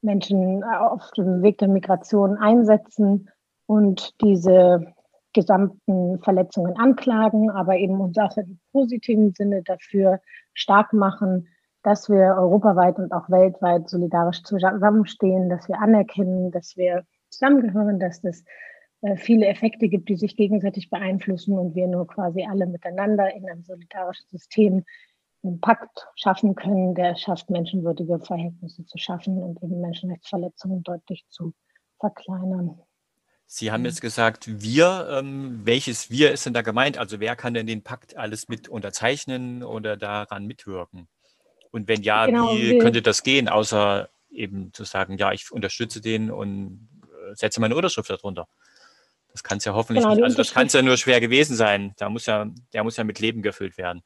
Menschen auf dem Weg der Migration einsetzen und diese gesamten Verletzungen anklagen, aber eben uns auch im positiven Sinne dafür stark machen, dass wir europaweit und auch weltweit solidarisch zusammenstehen, dass wir anerkennen, dass wir zusammengehören, dass es äh, viele Effekte gibt, die sich gegenseitig beeinflussen und wir nur quasi alle miteinander in einem solidarischen System einen Pakt schaffen können, der es schafft, menschenwürdige Verhältnisse zu schaffen und eben Menschenrechtsverletzungen deutlich zu verkleinern. Sie haben jetzt gesagt, wir, ähm, welches wir ist denn da gemeint? Also wer kann denn den Pakt alles mit unterzeichnen oder daran mitwirken? Und wenn ja, genau, wie könnte das gehen, außer eben zu sagen, ja, ich unterstütze den und äh, setze meine Unterschrift darunter. Das kann es ja hoffentlich genau, nicht, also das kann es ja nur schwer gewesen sein. Da muss ja, der muss ja mit Leben gefüllt werden.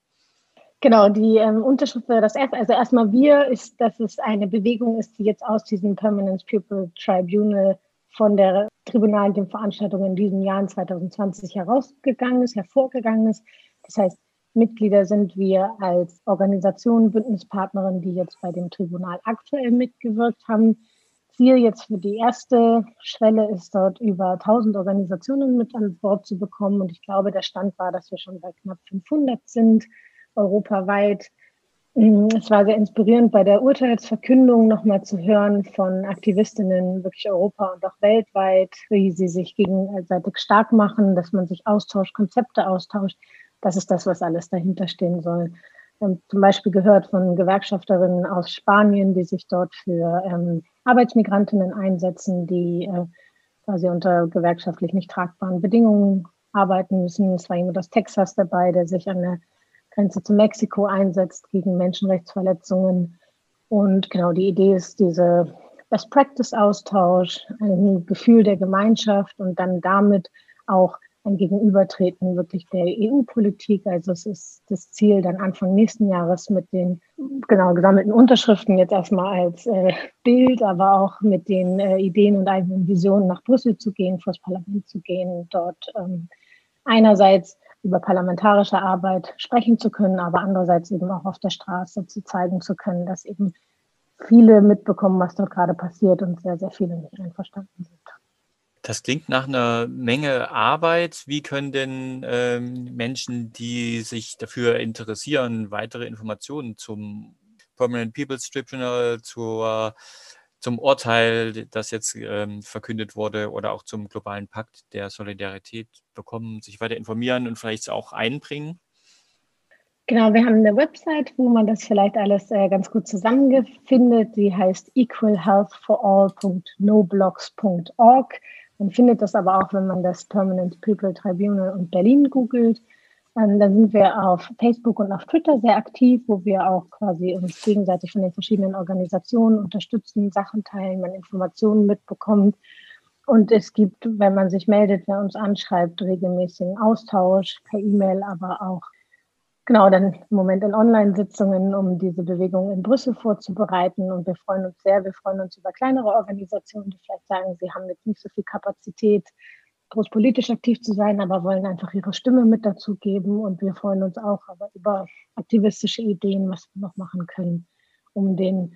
Genau, die ähm, Unterschrift für das erste, also erstmal wir ist, dass es eine Bewegung ist, die jetzt aus diesem Permanent People Tribunal von der Tribunal den Veranstaltungen in diesem Jahr in 2020 herausgegangen ist, hervorgegangen ist. Das heißt, Mitglieder sind wir als Organisation, Bündnispartnerin, die jetzt bei dem Tribunal aktuell mitgewirkt haben. Ziel jetzt für die erste Schwelle ist dort über 1000 Organisationen mit an Bord zu bekommen. Und ich glaube, der Stand war, dass wir schon bei knapp 500 sind, europaweit. Mm, es war sehr inspirierend, bei der Urteilsverkündung nochmal zu hören von Aktivistinnen, wirklich Europa und auch weltweit, wie sie sich gegenseitig stark machen, dass man sich austauscht, Konzepte austauscht. Das ist das, was alles dahinter stehen soll. Ähm, zum Beispiel gehört von Gewerkschafterinnen aus Spanien, die sich dort für ähm, Arbeitsmigrantinnen einsetzen, die äh, quasi unter gewerkschaftlich nicht tragbaren Bedingungen arbeiten müssen. Es war jemand aus Texas dabei, der sich an der Grenze zu Mexiko einsetzt gegen Menschenrechtsverletzungen. Und genau die Idee ist diese Best Practice Austausch, ein Gefühl der Gemeinschaft und dann damit auch ein Gegenübertreten wirklich der EU-Politik. Also es ist das Ziel, dann Anfang nächsten Jahres mit den genau gesammelten Unterschriften jetzt erstmal als äh, Bild, aber auch mit den äh, Ideen und eigenen Visionen nach Brüssel zu gehen, vor das Parlament zu gehen, dort ähm, einerseits über parlamentarische Arbeit sprechen zu können, aber andererseits eben auch auf der Straße zu zeigen zu können, dass eben viele mitbekommen, was dort gerade passiert und sehr, sehr viele nicht einverstanden sind. Das klingt nach einer Menge Arbeit. Wie können denn ähm, Menschen, die sich dafür interessieren, weitere Informationen zum Permanent People's Tribunal, zur, zum Urteil, das jetzt ähm, verkündet wurde, oder auch zum globalen Pakt der Solidarität bekommen, sich weiter informieren und vielleicht auch einbringen? Genau, wir haben eine Website, wo man das vielleicht alles äh, ganz gut zusammenfindet. Die heißt equalhealthforall.noblogs.org. Man findet das aber auch, wenn man das Permanent People Tribunal und Berlin googelt. Ähm, dann sind wir auf Facebook und auf Twitter sehr aktiv, wo wir auch quasi uns gegenseitig von den verschiedenen Organisationen unterstützen, Sachen teilen, man Informationen mitbekommt. Und es gibt, wenn man sich meldet, wer uns anschreibt, regelmäßigen Austausch per E-Mail, aber auch genau dann im Moment in Online-Sitzungen, um diese Bewegung in Brüssel vorzubereiten. Und wir freuen uns sehr, wir freuen uns über kleinere Organisationen, die vielleicht sagen, sie haben jetzt nicht so viel Kapazität, großpolitisch aktiv zu sein, aber wollen einfach ihre Stimme mit dazu geben. Und wir freuen uns auch aber über aktivistische Ideen, was wir noch machen können, um den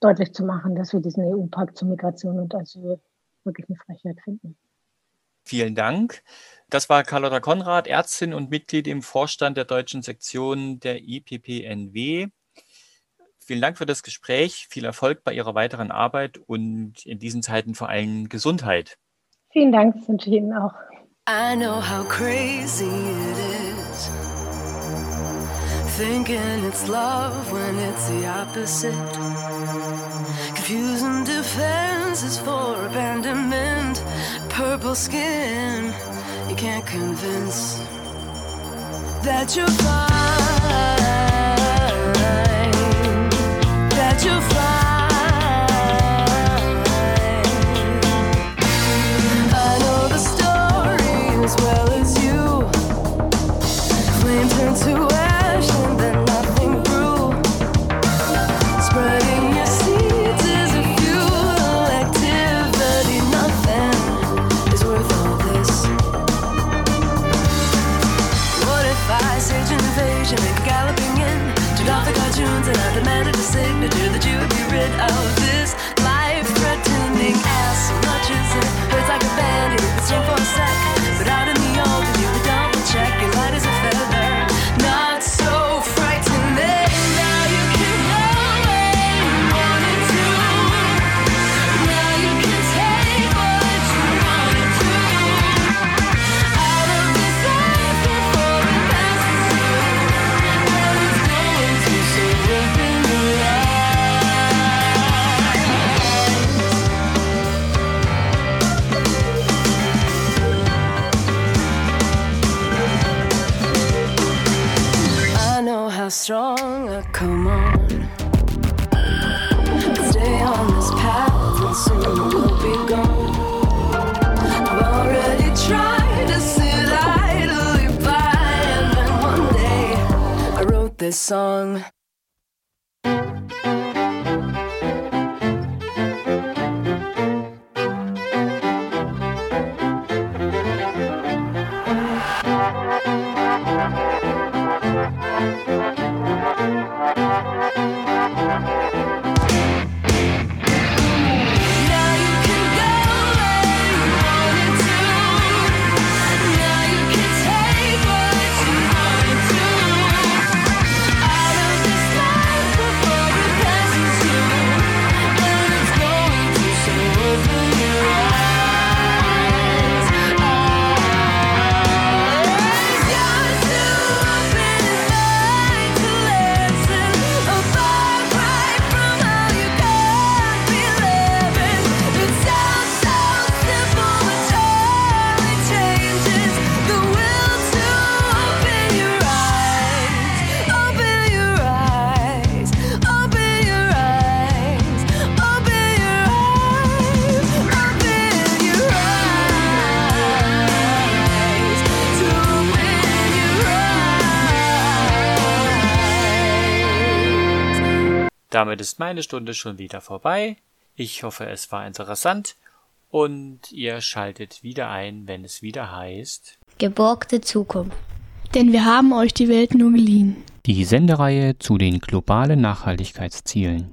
deutlich zu machen, dass wir diesen EU-Pakt zur Migration und Asyl wirklich eine Frechheit finden. Vielen Dank. Das war Carlotta Konrad, Ärztin und Mitglied im Vorstand der deutschen Sektion der IPPNW. vielen Dank für das Gespräch, viel Erfolg bei Ihrer weiteren Arbeit und in diesen Zeiten vor allem Gesundheit. Vielen Dank, das wünsche ich Ihnen auch. I know how crazy it is. Thinking it's love when it's the opposite. Confusing defenses for abandonment. Purple skin, you can't convince that you're fine. That you're fine. As well as you. Flame turned to know how strong uh, come on. Stay on this path and soon we'll be gone. I've already tried to sit idly by, and then one day I wrote this song. Damit ist meine Stunde schon wieder vorbei. Ich hoffe, es war interessant und ihr schaltet wieder ein, wenn es wieder heißt. Geborgte Zukunft. Denn wir haben euch die Welt nur geliehen. Die Sendereihe zu den globalen Nachhaltigkeitszielen.